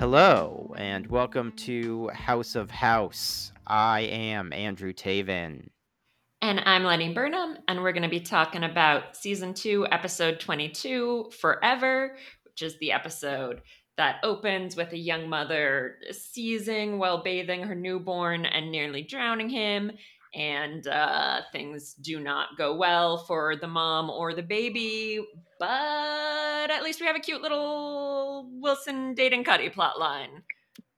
Hello, and welcome to House of House. I am Andrew Taven. And I'm Lenny Burnham, and we're going to be talking about season two, episode 22, Forever, which is the episode that opens with a young mother seizing while bathing her newborn and nearly drowning him. And uh, things do not go well for the mom or the baby, but at least we have a cute little Wilson dating Cuddy plot line.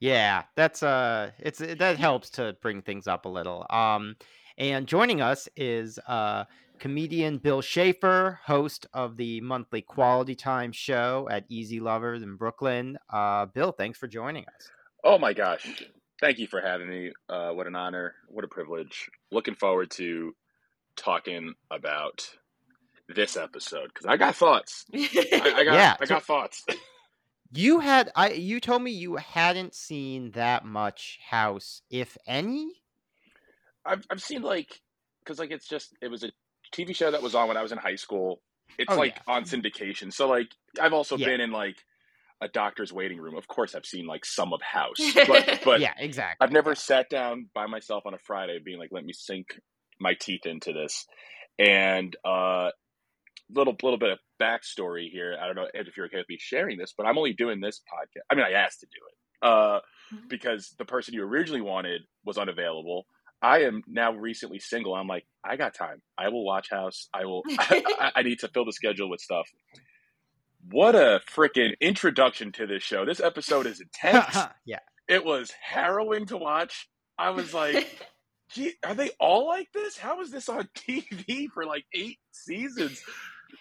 Yeah, that's uh it's that helps to bring things up a little. Um and joining us is uh comedian Bill Schaefer, host of the monthly Quality Time show at Easy Lovers in Brooklyn. Uh Bill, thanks for joining us. Oh my gosh. Thank you for having me. Uh what an honor. What a privilege. Looking forward to talking about this episode because I got thoughts. I, I got Yeah, I so- got thoughts. You had I you told me you hadn't seen that much House, if any. I've I've seen like because like it's just it was a TV show that was on when I was in high school. It's Oh, like yeah. on syndication. So like I've also Yeah. been in like a doctor's waiting room. Of course, I've seen like some of House, but but yeah, exactly. I've never sat down by myself on a Friday being like, let me sink my teeth into this. And uh little little bit of backstory here. I don't know if you're okay with me sharing this, but I'm only doing this podcast. I mean, I asked to do it uh, Mhm. because the person you originally wanted was unavailable. I am now recently single. I'm like, I got time. I will watch House. I will. I, I need to fill the schedule with stuff. What a freaking introduction to this show! This episode is intense yeah. it was harrowing to watch. I was like, gee, are they all like this? How is this on TV for like eight seasons?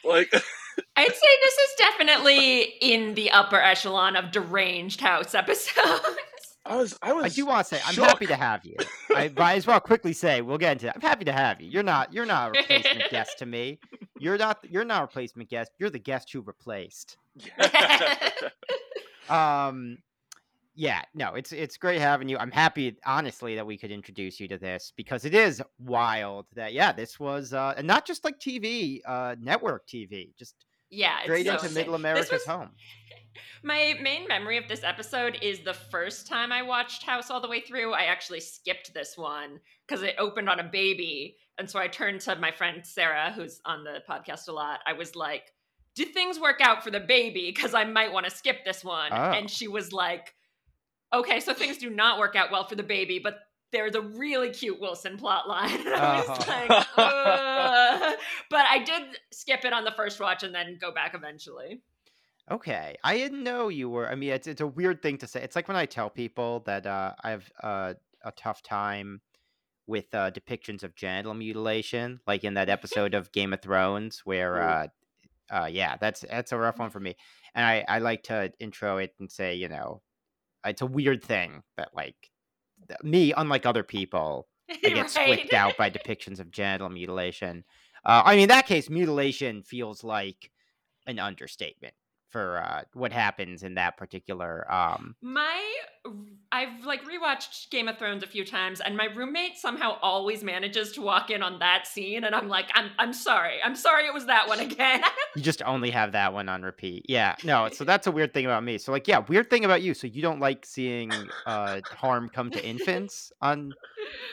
Like, I'd say this is definitely in the upper echelon of deranged house episodes. I was, I was. I do want to say I'm shook. happy to have you. I might as well quickly say we'll get into that. I'm happy to have you. You're not you're not a replacement guest to me. You're not you're not a replacement guest. You're the guest who replaced. Um yeah, no, it's it's great having you. I'm happy honestly that we could introduce you to this because it is wild that yeah, this was uh and not just like TV, uh network TV, just yeah, it's straight so into sick. middle America's was- home. My main memory of this episode is the first time I watched House all the way through. I actually skipped this one because it opened on a baby. And so I turned to my friend Sarah, who's on the podcast a lot. I was like, Do things work out for the baby? Because I might want to skip this one. Oh. And she was like, Okay, so things do not work out well for the baby, but there's a really cute Wilson plot line. I was Oh. like. But I did skip it on the first watch and then go back eventually. Okay, I didn't know you were. I mean, it's it's a weird thing to say. It's like when I tell people that uh, I have uh, a tough time with uh, depictions of genital mutilation, like in that episode of Game of Thrones, where uh, uh, yeah, that's that's a rough one for me. And I I like to intro it and say, you know, it's a weird thing that like me, unlike other people, I get Right? squicked out by depictions of genital mutilation. Uh, I mean, in that case, mutilation feels like an understatement for uh, what happens in that particular. Um, My, I've like rewatched Game of Thrones a few times, and my roommate somehow always manages to walk in on that scene, and I'm like, I'm, I'm sorry, I'm sorry, it was that one again. you just only have that one on repeat. Yeah, no. So that's a weird thing about me. So like, yeah, weird thing about you. So you don't like seeing uh, harm come to infants on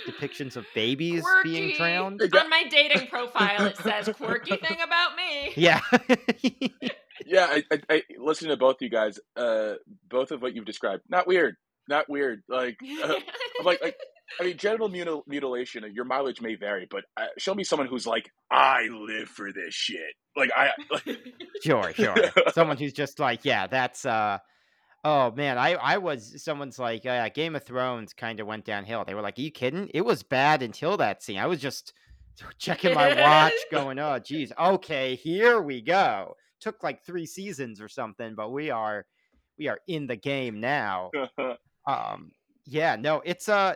depictions of babies being drowned. on my dating profile, it says quirky thing about me. Yeah. yeah, I, I, I listening to both you guys. Uh, both of what you've described, not weird, not weird. Like, uh, I'm like, like, I mean, genital mutil- mutilation. Your mileage may vary, but uh, show me someone who's like, I live for this shit. Like, I. Like, sure, sure. Someone who's just like, yeah, that's uh oh man, I I was someone's like, uh, Game of Thrones kind of went downhill. They were like, Are you kidding? It was bad until that scene. I was just checking my watch, going, Oh geez, okay, here we go. Took like three seasons or something, but we are we are in the game now. Um yeah, no, it's uh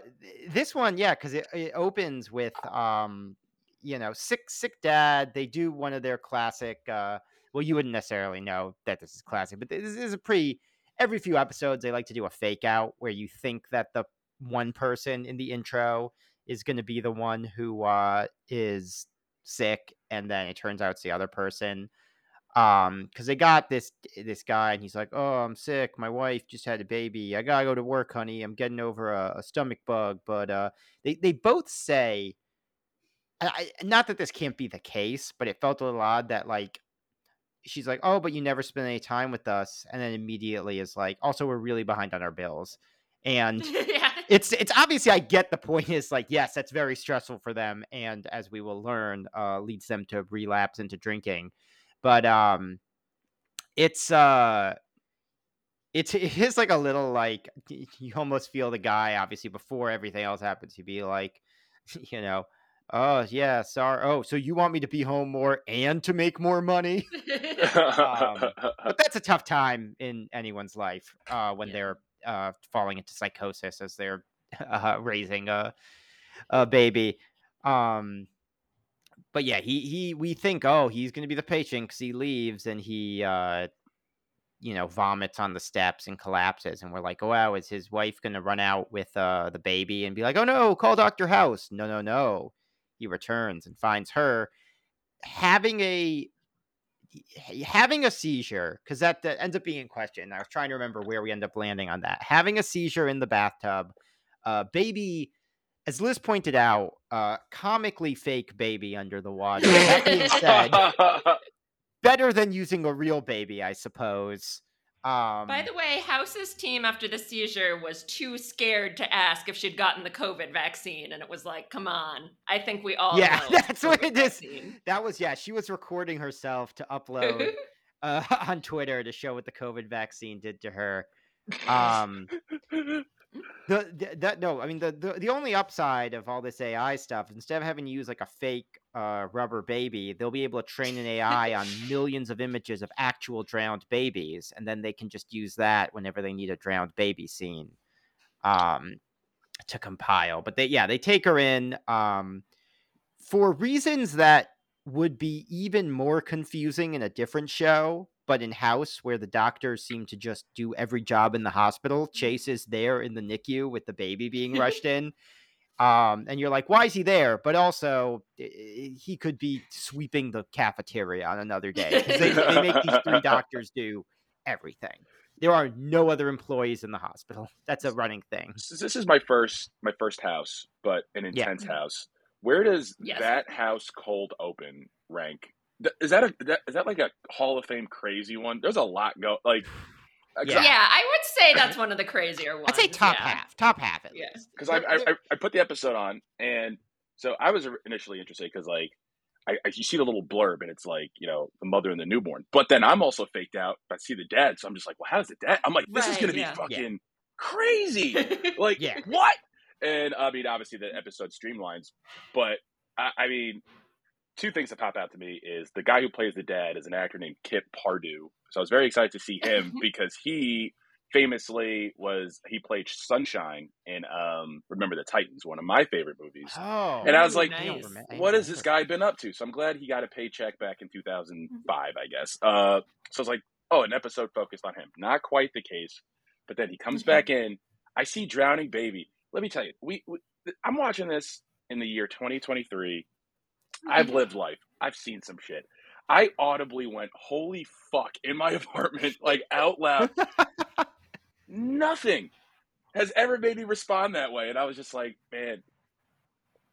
this one, yeah, because it, it opens with um you know, sick sick dad. They do one of their classic uh well, you wouldn't necessarily know that this is classic, but this is a pretty. Every few episodes, they like to do a fake out where you think that the one person in the intro is going to be the one who uh, is sick, and then it turns out it's the other person. Um because they got this this guy and he's like oh i'm sick. My wife just had a baby. I gotta go to work honey. I'm getting over a, a stomach bug. But uh they, they both say I, not that this can't be the case but it felt a little odd that like she's like oh but you never spend any time with us. And then immediately is like also we're really behind on our bills. And yeah. it's it's obviously i get the point is like yes that's very stressful for them and as we will learn uh leads them to relapse into drinking but um it's uh it's it is like a little like you almost feel the guy obviously before everything else happens to be like you know oh yeah sorry oh so you want me to be home more and to make more money um, but that's a tough time in anyone's life uh, when yeah. they're uh, falling into psychosis as they're uh, raising a, a baby um but yeah, he he we think oh he's gonna be the patient because he leaves and he uh you know vomits on the steps and collapses and we're like oh wow is his wife gonna run out with uh the baby and be like oh no call Doctor House no no no he returns and finds her having a having a seizure because that, that ends up being in question. I was trying to remember where we end up landing on that. Having a seizure in the bathtub, uh, baby as Liz pointed out, uh, comically fake baby under the water. That being said, better than using a real baby, I suppose. Um, By the way, House's team after the seizure was too scared to ask if she'd gotten the COVID vaccine, and it was like, "Come on!" I think we all yeah, that's what it is. That was yeah. She was recording herself to upload uh, on Twitter to show what the COVID vaccine did to her. Um, the, the that no, I mean the, the the only upside of all this AI stuff, instead of having to use like a fake uh, rubber baby, they'll be able to train an AI on millions of images of actual drowned babies, and then they can just use that whenever they need a drowned baby scene, um, to compile. But they yeah, they take her in, um, for reasons that would be even more confusing in a different show but in house where the doctors seem to just do every job in the hospital mm-hmm. chase is there in the nicu with the baby being rushed in. Um, and you're like why is he there? But also he could be sweeping the cafeteria on another day they, they make these three doctors do everything. There are no other employees in the hospital. That's a running thing. this is my first my first house but an intense yeah. house. Where does yes. that house cold open rank is that a is that like a Hall of Fame crazy one? There's a lot go like. Yeah. yeah, I would say that's one of the crazier ones. I'd say top yeah. half, top half at yeah. least. Because I, I, I put the episode on, and so I was initially interested because like I, I, you see the little blurb and it's like you know the mother and the newborn, but then I'm also faked out. I see the dad, so I'm just like, well, how's the dad? I'm like, this right, is gonna be fucking crazy. like yeah. what? And I mean, obviously the episode streamlines, but I, I mean, two things that pop out to me is the guy who plays the dad is an actor named Kip Pardue. So I was very excited to see him because he famously was he played Sunshine in um Remember the Titans, one of my favorite movies. Oh, and I was like, nice. what has this guy been up to? So I'm glad he got a paycheck back in 2005, I guess. Uh, so I was like, oh, an episode focused on him. Not quite the case, but then he comes mm-hmm. back in. I see Drowning Baby. Let me tell you, we, we I'm watching this in the year 2023 I've lived life. I've seen some shit. I audibly went, holy fuck, in my apartment, like out loud. Nothing has ever made me respond that way. And I was just like, man,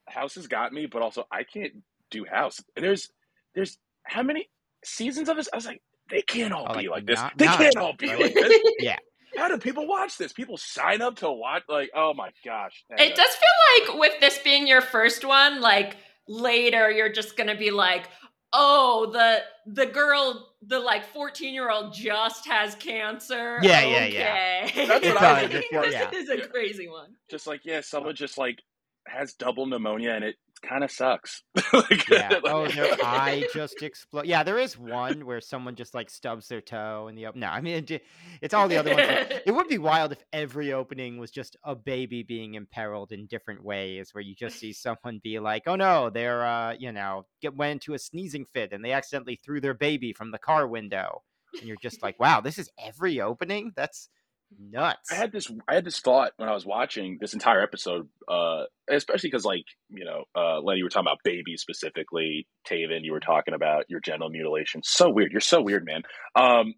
House has got me, but also I can't do House. There's, there's how many seasons of this? I was like, they can't all oh, be like, like this. Not, they not, can't all be like this. yeah. How do people watch this? People sign up to watch, like, oh my gosh. It does feel like with this being your first one, like, later you're just gonna be like oh the the girl the like 14 year old just has cancer yeah okay. yeah yeah that's what i this yeah. is a crazy one just like yeah someone just like has double pneumonia and it kind of sucks. like, yeah. like, oh, their eye just explode. Yeah, there is one where someone just like stubs their toe in the open. No, I mean it, it's all the other ones. it would be wild if every opening was just a baby being imperiled in different ways, where you just see someone be like, "Oh no, they're uh, you know, get went into a sneezing fit and they accidentally threw their baby from the car window," and you're just like, "Wow, this is every opening. That's nuts. I had this I had this thought when I was watching this entire episode, uh, especially because like you know, uh, Lenny, you were talking about babies specifically. Taven, you were talking about your genital mutilation. So weird. You're so weird, man. Um,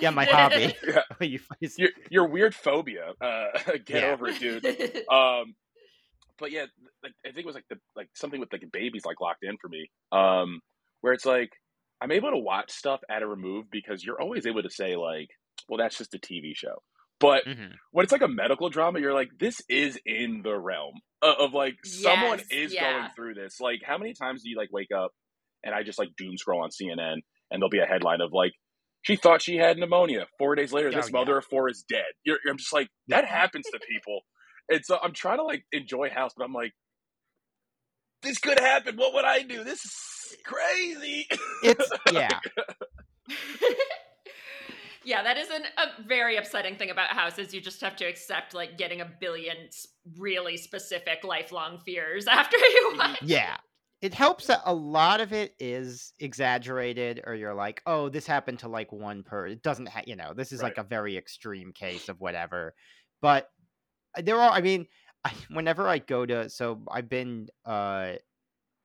yeah, my hobby. Yeah. your, your weird phobia. Uh, get yeah. over it, dude. Um, but yeah, I think it was like the like something with like babies like locked in for me. Um, where it's like I'm able to watch stuff at a remove because you're always able to say like, well, that's just a TV show. But mm-hmm. when it's like a medical drama, you're like, this is in the realm of, of like yes, someone is yeah. going through this. Like, how many times do you like wake up and I just like doom scroll on CNN and there'll be a headline of like, she thought she had pneumonia. Four days later, this oh, mother yeah. of four is dead. You're, I'm just like, that happens to people. And so I'm trying to like enjoy House, but I'm like, this could happen. What would I do? This is crazy. It's yeah. yeah, that is an, a very upsetting thing about houses. you just have to accept like getting a billion really specific lifelong fears after you watch. Yeah. It helps that a lot of it is exaggerated, or you're like, oh, this happened to like one per. It doesn't, ha- you know, this is right. like a very extreme case of whatever. But uh, there are, I mean, I, whenever I go to, so I've been, uh,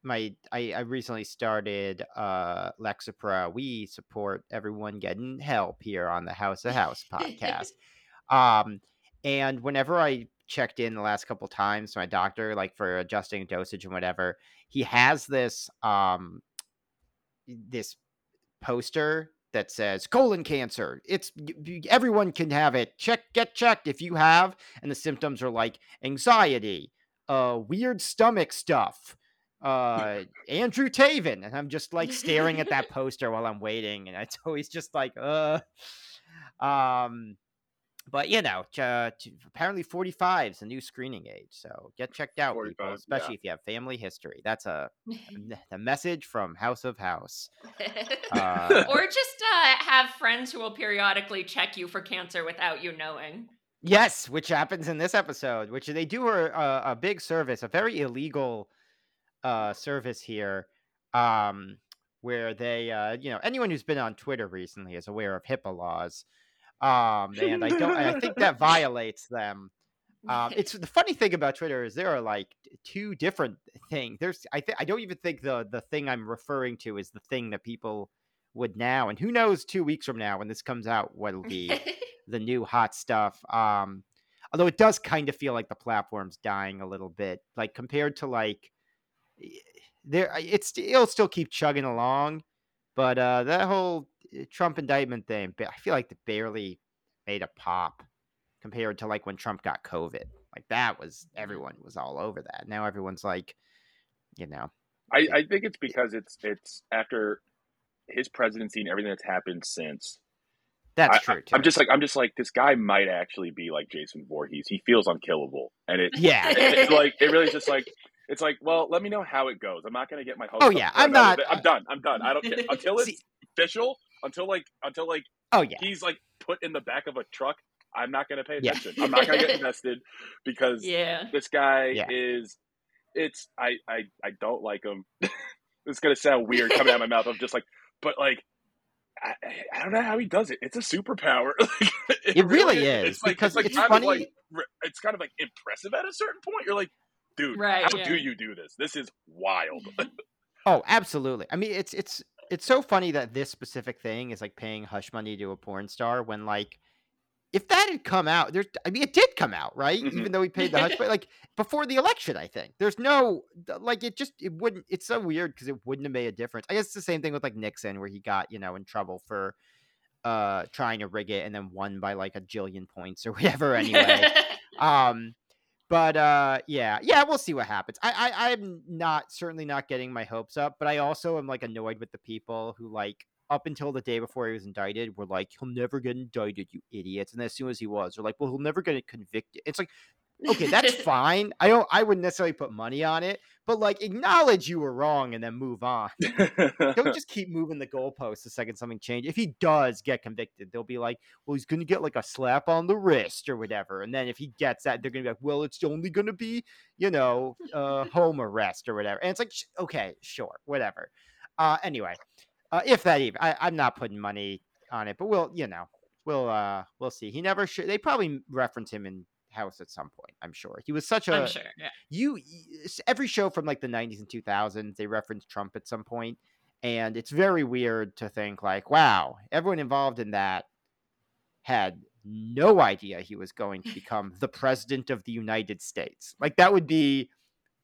my I, I recently started uh Lexapro. We support everyone getting help here on the House of House podcast. um and whenever I checked in the last couple times, my doctor, like for adjusting dosage and whatever, he has this um this poster that says colon cancer. It's everyone can have it. Check, get checked if you have, and the symptoms are like anxiety, uh, weird stomach stuff, uh Andrew Taven and I'm just like staring at that poster while I'm waiting and it's always just like uh um but you know uh, apparently 45 is the new screening age so get checked out people especially yeah. if you have family history. That's a the message from House of House. Uh, or just uh, have friends who will periodically check you for cancer without you knowing. Yes which happens in this episode which they do a, a big service a very illegal uh, service here um, where they, uh, you know, anyone who's been on Twitter recently is aware of HIPAA laws. Um, and I don't, I think that violates them. Um, it's the funny thing about Twitter is there are like two different things. There's, I think, I don't even think the the thing I'm referring to is the thing that people would now, and who knows, two weeks from now when this comes out, what'll be the new hot stuff. Um, although it does kind of feel like the platform's dying a little bit, like compared to like there it's it'll still keep chugging along, but uh, that whole eh, Trump indictment thing, I feel like it barely made a pop compared to like when Trump got COVID. Like that was everyone was all over that. Now everyone's like, you know. I, I think it's because it's it's after his presidency and everything that's happened since. That's I, true. Too. I'm just like I'm just like this guy might actually be like Jason Voorhees. He feels unkillable, and it yeah, it, it's like it really is just like it's like, well, let me know how it goes. I'm not going to get my hopes. Oh yeah, I'm not. I'm done. I'm done. I don't care until it's See, official. Until like until like oh yeah, he's like put in the back of a truck. I'm not going to pay attention. Yeah. I'm not going to get invested because yeah. this guy yeah. is. It's I I I don't like him. it's going to sound weird coming out of my mouth. I'm just like, but like I, I, don't know how he does it. It's a superpower. it, it, really is. It's like, because it's, like it's funny. Like, it's kind of like impressive at a certain point. You're like, dude, right, how yeah. do you do this? This is wild. oh, absolutely. I mean, it's it's it's so funny that this specific thing is like paying hush money to a porn star when like if that had come out, there's I mean it did come out, right? Mm-hmm. Even though he paid the hush but like before the election, I think. There's no like it just it wouldn't it's so weird because it wouldn't have made a difference. I guess it's the same thing with like Nixon where he got, you know, in trouble for uh trying to rig it and then won by like a jillion points or whatever anyway. um but uh, yeah, yeah, we'll see what happens. I, I I'm not certainly not getting my hopes up, but I also am like annoyed with the people who like up until the day before he was indicted were like he'll never get indicted, you idiots. And as soon as he was, they're like, well, he'll never get convicted. It's like okay, that's fine. I don't I wouldn't necessarily put money on it, but like acknowledge you were wrong and then move on. don't just keep moving the goalposts the second something changes. If he does get convicted, they'll be like, well, he's gonna get like a slap on the wrist or whatever. And then if he gets that, they're gonna be like, well, it's only gonna be, you know, uh home arrest or whatever. And it's like, okay, sure, whatever. Uh anyway. Uh if that even I, I'm not putting money on it, but we'll, you know, we'll uh we'll see. He never should. They probably reference him in House at some point. I'm sure he was such a. I'm sure. Yeah. You every show from like the 90s and 2000s they reference Trump at some point, and it's very weird to think like, wow, everyone involved in that had no idea he was going to become the president of the United States. Like that would be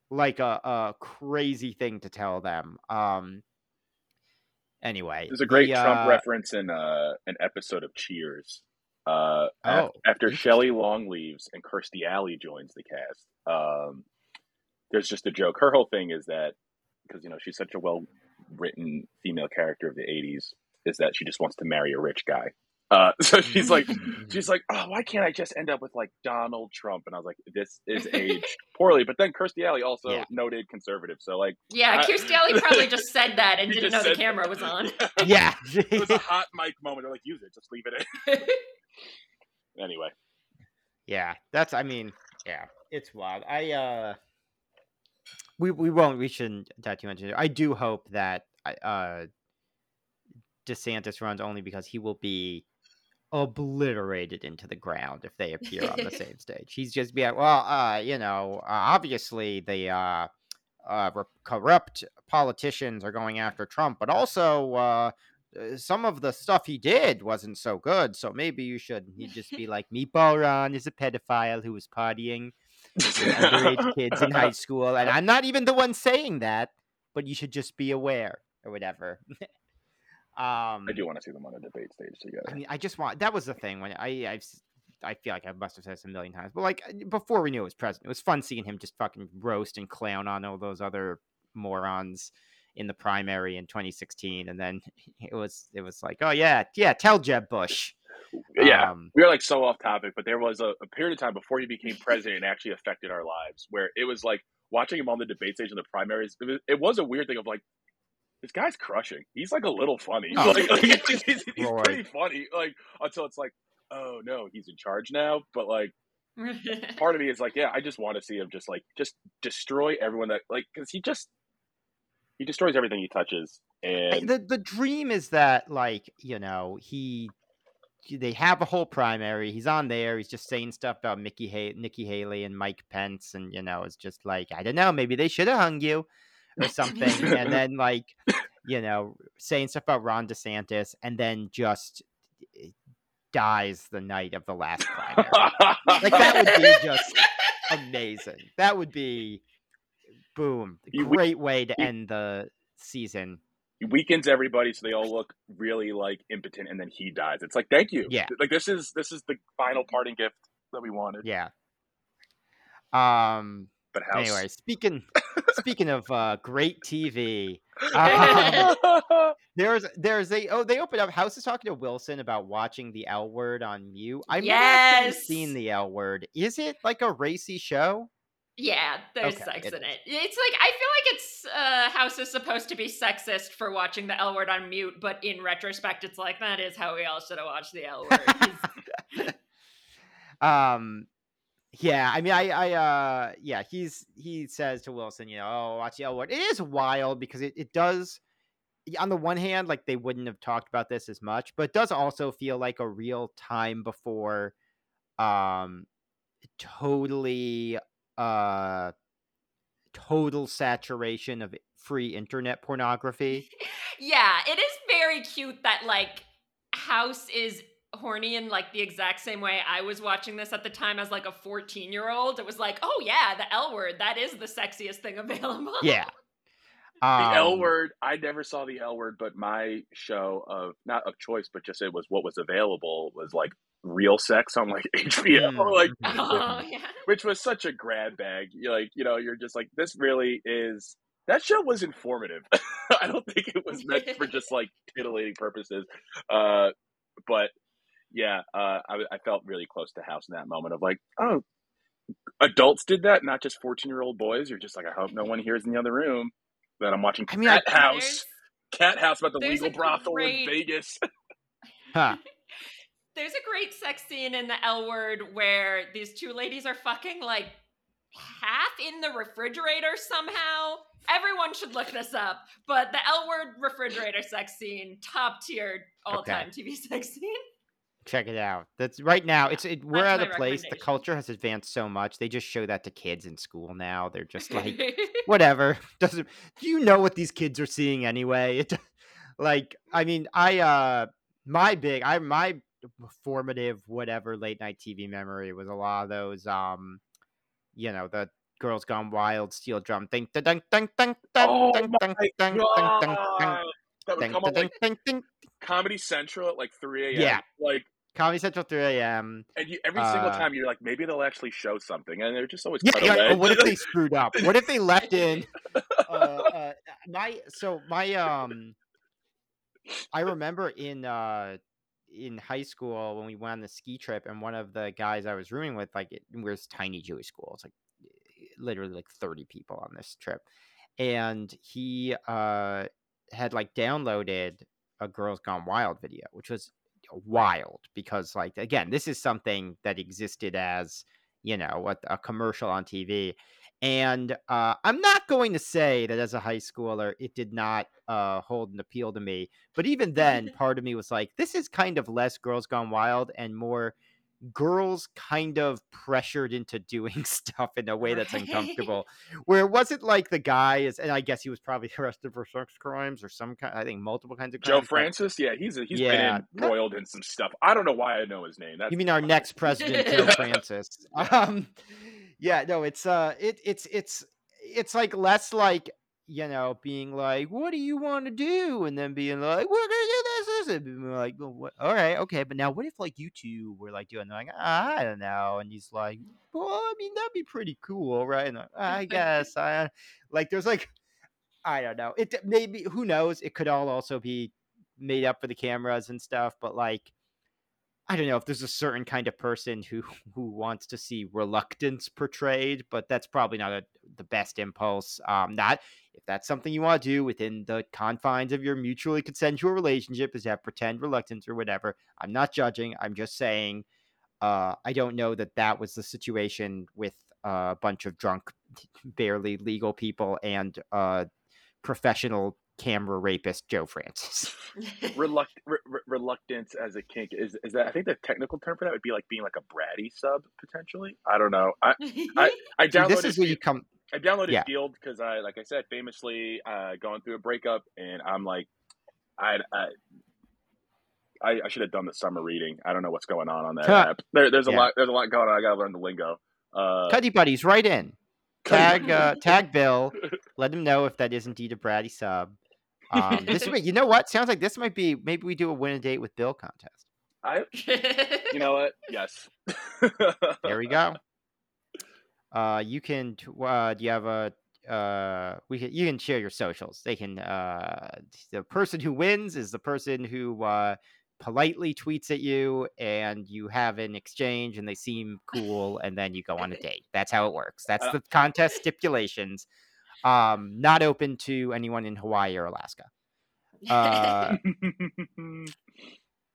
like a, a crazy thing to tell them. Um anyway. There's a great the, Trump uh, reference in uh, an episode of Cheers. Uh, Oh, after. Shelley Long leaves and Kirstie Alley joins the cast, um, there's just a joke. Her whole thing is that because you know she's such a well written female character of the '80s, is that she just wants to marry a rich guy. Uh, so she's like, she's like, oh, why can't I just end up with like Donald Trump? And I was like, this is aged poorly. But then Kirstie Alley also Yeah. noted conservative, so like, Yeah, I- Kirstie Alley probably just said that and didn't know the said- camera was on. yeah. it was a hot mic moment. They're like, use it, just leave it in. Anyway, Yeah, that's. I mean, yeah, it's wild. I uh, we we won't. We shouldn't dive too much into. I do hope that uh, DeSantis runs only because he will be obliterated into the ground if they appear on the same stage. He's just be like, well, uh, you know, uh, obviously the uh, uh, corrupt politicians are going after Trump, but also. Uh, uh, some of the stuff he did wasn't so good, so maybe you should. He'd just be like, Meatball Ron is a pedophile who was partying with underage kids in high school, and I'm not even the one saying that, but you should just be aware or whatever. um, I do want to see them on a debate stage together. I mean, I just want that was the thing when I I've, I feel like I must have said this a million times, but like before we knew it was president, it was fun seeing him just fucking roast and clown on all those other morons in the primary in 2016, and then it was it was like, oh yeah, yeah, tell Jeb Bush. yeah, Um, we are like so off topic, but there was a, a period of time before he became president and actually affected our lives where it was like watching him on the debate stage in the primaries. It was, it was a weird thing of like, this guy's crushing. He's like a little funny. Oh. Like, like, he's, he's, he's pretty funny. Like until it's like, oh no, he's in charge now. But like, part of me is like, yeah, I just want to see him just like just destroy everyone that like because he just he destroys everything he touches. And the the dream is that like you know he they have a whole primary he's on there he's just saying stuff about Mickey Hay- Nikki Haley and Mike Pence and you know it's just like I don't know maybe they should have hung you or something and then like you know saying stuff about Ron DeSantis and then just eh, dies the night of the last primary like that would be just amazing that would be boom great way to end the season he weakens everybody so they all look really like impotent and then he dies it's like thank you Yeah. like this is this is the final parting gift that we wanted Yeah. Um. But house Anyway, speaking speaking of uh, great TV, um, there's there's a oh they opened up. House is talking to Wilson about watching the L Word on mute. I've never seen the L Word. Is it like a racy show? Yeah, there's Okay, sex it in it. It's like I feel like it's uh House is supposed to be sexist for watching the L word on mute, but in retrospect, it's like that is how we all should have watched the L word. Um. Yeah, I mean, I, I, uh, yeah, he's he says to Wilson, you know, oh, watch the L Word. It is wild because it it does. On the one hand, like they wouldn't have talked about this as much, but it does also feel like a real time before, um, totally, uh, total saturation of free internet pornography. yeah, it is very cute that like House is horny in like the exact same way I was watching this at the time as like a 14 year old. It was like, oh yeah, the L word, that is the sexiest thing available. Yeah. the L Um, word I never saw the L word but my show of not of choice but just it was what was available was like real sex on like HBO Mm, like mhm. Oh yeah. which was such a grab bag You're like you know you're just like this really is that show was informative I don't think it was meant for just like titillating purposes uh but yeah uh I, I felt really close to house in that moment of like oh adults did that not just 14 year old boys you're just like i hope no one hears in the other room that i'm watching I mean, I- cat house cat house about the legal brothel great- in vegas huh. There's a great sex scene in the L word where these two ladies are fucking like half in the refrigerator somehow. Everyone should look this up. But the L word refrigerator sex scene, top tier all time TV sex scene. Check it out. That's right now. It's it, we're That's at a place. The culture has advanced so much. They just show that to kids in school now. They're just like, whatever. Doesn't. Do you know what these kids are seeing anyway? It, like, I mean, I uh, my big, I my formative whatever late night TV memory was a lot of those um, you know, the Girls Gone Wild steel drum think thing. Dun dun dun dun dun Oh dun dun dun dun dun! That would come dun like. Comedy Central at like 3 a.m. Yeah. Like, Comedy Central 3 a.m. and you, every single Uh, time you're like, maybe they'll actually show something, and they're just always Yeah, cut yeah. away. oh, what if they screwed up? What if they left in uh, uh, my so my um I remember in uh in high school when we went on the ski trip and one of the guys I was rooming with like it was tiny Jewish school. It's like literally like 30 people on this trip. And he uh had like downloaded a Girls Gone Wild video, which was wild because like again, this is something that existed as, you know, what a commercial on TV. And uh, I'm not going to say that as a high schooler, it did not uh, hold an appeal to me. But even then, part of me was like, this is kind of less Girls Gone Wild and more girls kind of pressured into doing stuff in a way that's Right. uncomfortable. Where it wasn't like the guy is, and I guess he was probably arrested for sex crimes or some kind, I think multiple kinds of Joe crimes. Francis, yeah, he's he's Yeah. been embroiled in some stuff. I don't know why I know his name. That's You mean our next president, Joe Francis? Um, yeah, no, it's uh, it it's it's it's like less like you know being like, what do you want to do, and then being like, we're gonna do this, this, and being like, well, all right, okay, but now what if like you two were like doing like, I don't know, and he's like, well, I mean that'd be pretty cool, right? And I guess I like there's like, I don't know, it maybe who knows, it could all also be made up for the cameras and stuff, but like. I don't know if there's a certain kind of person who who wants to see reluctance portrayed, but that's probably not a, the best impulse. Um, not if that's something you want to do within the confines of your mutually consensual relationship, is have pretend reluctance or whatever. I'm not judging. I'm just saying. Uh, I don't know that that was the situation with a bunch of drunk, barely legal people and uh, professional camera rapist Joe Francis. reluct, re, re- reluctance as a kink is is that I think the technical term for that would be like being like a bratty sub potentially. I don't know. I I, I downloaded this is where you come. I downloaded yeah. Feeld because I like I said famously uh, going through a breakup and I'm like I I. I, I should have done the summer reading. I don't know what's going on on that Huh. app. There, there's a Yeah. lot. There's a lot going on. I gotta learn the lingo. Uh, Cuddy buddies, right in. Tag uh, tag Bill. Let him know if that is indeed a bratty sub. Um, this is, you know what? Sounds like this might be. Maybe we do a win a date with Bill contest. I, you know what? Yes. There we go. Uh, you can. t- Uh, do you have a? Uh, we can. You can share your socials. They can. Uh, the person who wins is the person who uh politely tweets at you, and you have an exchange, and they seem cool, and then you go on a date. That's how it works. That's Uh, the contest stipulations. Um, not open to anyone in Hawaii or Alaska. Uh,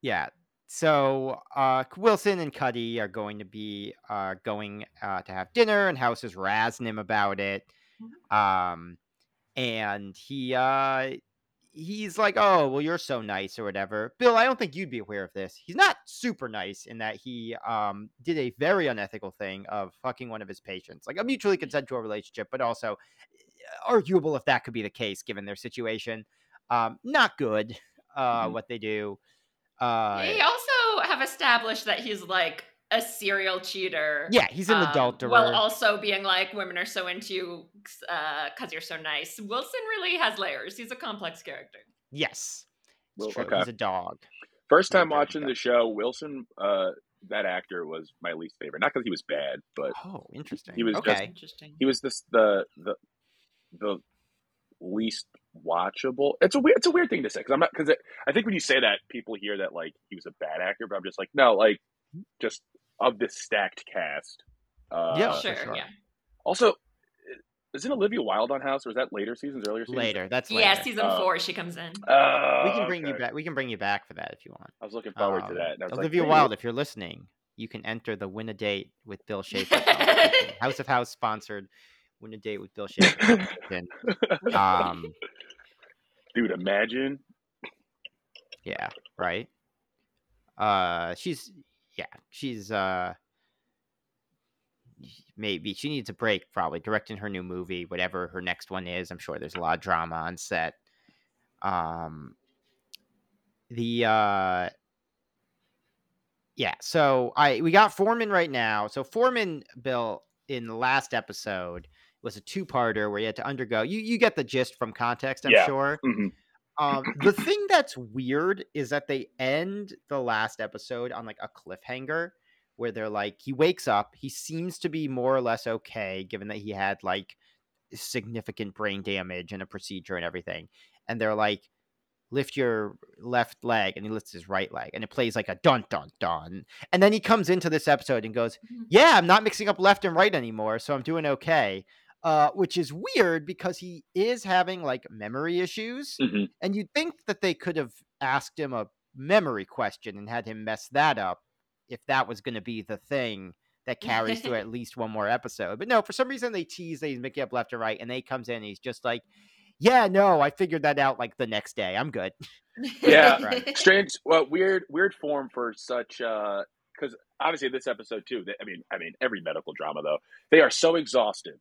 Yeah. So uh, Wilson and Cuddy are going to be uh, going uh, to have dinner, and House is razzing him about it. Um, and he uh, he's like, "Oh, well, you're so nice," or whatever. Bill, I don't think you'd be aware of this. He's not super nice in that he um, did a very unethical thing of fucking one of his patients, like a mutually consensual relationship, but also arguable if that could be the case given their situation. Um, not good. Uh, Mhm. what they do. Uh, they also have established that he's like a serial cheater. Yeah, he's an um, adulterer. While also being like, women are so into you because you're so nice. Wilson really has layers. He's a complex character. yes, Well, true. okay. He's a dog. First time Very watching the show, Wilson, uh, that actor was my least favorite. Not because he was bad, but Oh, interesting. he was just- okay. Interesting. he was this the the the least watchable. It's a weird it's a weird thing to say because I'm not because I think when you say that, people hear that like he was a bad actor, but I'm just like no, like just of this stacked cast. Uh, Yeah, sure, sure. yeah. Also, isn't Olivia Wilde on House, or is that later seasons, earlier seasons? Later. That's later. Yeah, season Uh, four, she comes in. Uh, we can bring you back. We can bring you back for that if you want. I was looking forward to Um, that. And I was Olivia like, Wilde, if you're listening, you can enter the win a date with Bill Schaefer. House of House sponsored win a date with Bill competition. um, dude, imagine. yeah, right. uh she's yeah she's uh maybe she needs a break probably directing her new movie whatever her next one is i'm sure there's a lot of drama on set um the uh yeah so i we got foreman right now so foreman bill in the last episode was a two-parter where you had to undergo you you get the gist from context i'm Yeah. sure Mhm. um the thing that's weird is that they end the last episode on like a cliffhanger where they're like he wakes up he seems to be more or less okay given that he had like significant brain damage and a procedure and everything and they're like lift your left leg and he lifts his right leg and it plays like a dun dun dun and then he comes into this episode and goes Mhm. yeah i'm not mixing up left and right anymore so i'm doing okay uh, which is weird because he is having like memory issues Mhm. and you'd think that they could have asked him a memory question and had him mess that up if that was going to be the thing that carries through at least one more episode. But no, for some reason they tease that he's making up left or right, and then he comes in and he's just like, "Yeah, no, I figured that out like the next day. I'm good." Yeah. Right. Strange, well, weird, weird form for such. Because obviously, this episode too. They, I mean, I mean, every medical drama though, they are so exhaustive.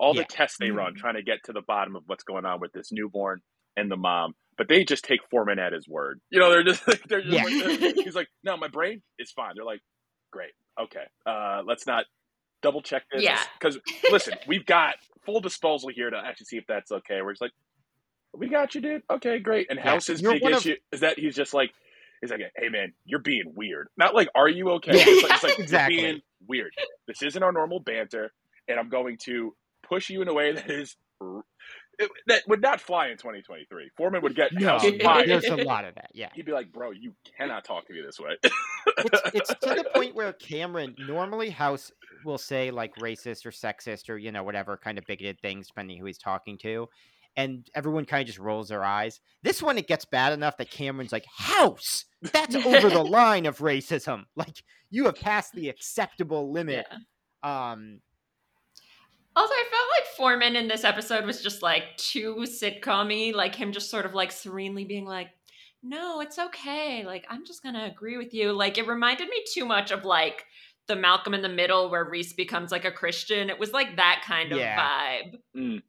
All Yeah. the tests they run Mhm. trying to get to the bottom of what's going on with this newborn and the mom, but they just take Foreman at his word. You know, they're just like, they're just Yeah. like, they're- he's like, no, my brain is fine. They're like, great, okay, uh, let's not double check this. Yeah. Because listen, we've got full disposal here to actually see if that's okay. We're just like, we got you, dude. Okay, great. And House's you're big one of- issue is that he's just like, he's like, hey man, you're being weird. Not like, are you okay? Yeah, it's like, it's like exactly. you're being weird. This isn't our normal banter, and I'm going to push you in a way that is it, that would not fly in 2023. Foreman would get No, fired. there's a lot of that. Yeah, He'd be like, bro, you cannot talk to me this way. it's it's to the point where Cameron normally House will say like racist or sexist or you know whatever kind of bigoted things depending who he's talking to, and everyone kind of just rolls their eyes. This one it gets bad enough that Cameron's like House, that's over the line of racism. Like you have passed the acceptable limit. Yeah. Um, Also, I felt like Foreman in this episode was just like too sitcom like him just sort of like serenely being like, no, it's okay. Like, I'm just going to agree with you. Like, it reminded me too much of like the Malcolm in the Middle where Reese becomes like a Christian. It was like that kind of Yeah. vibe. Mm.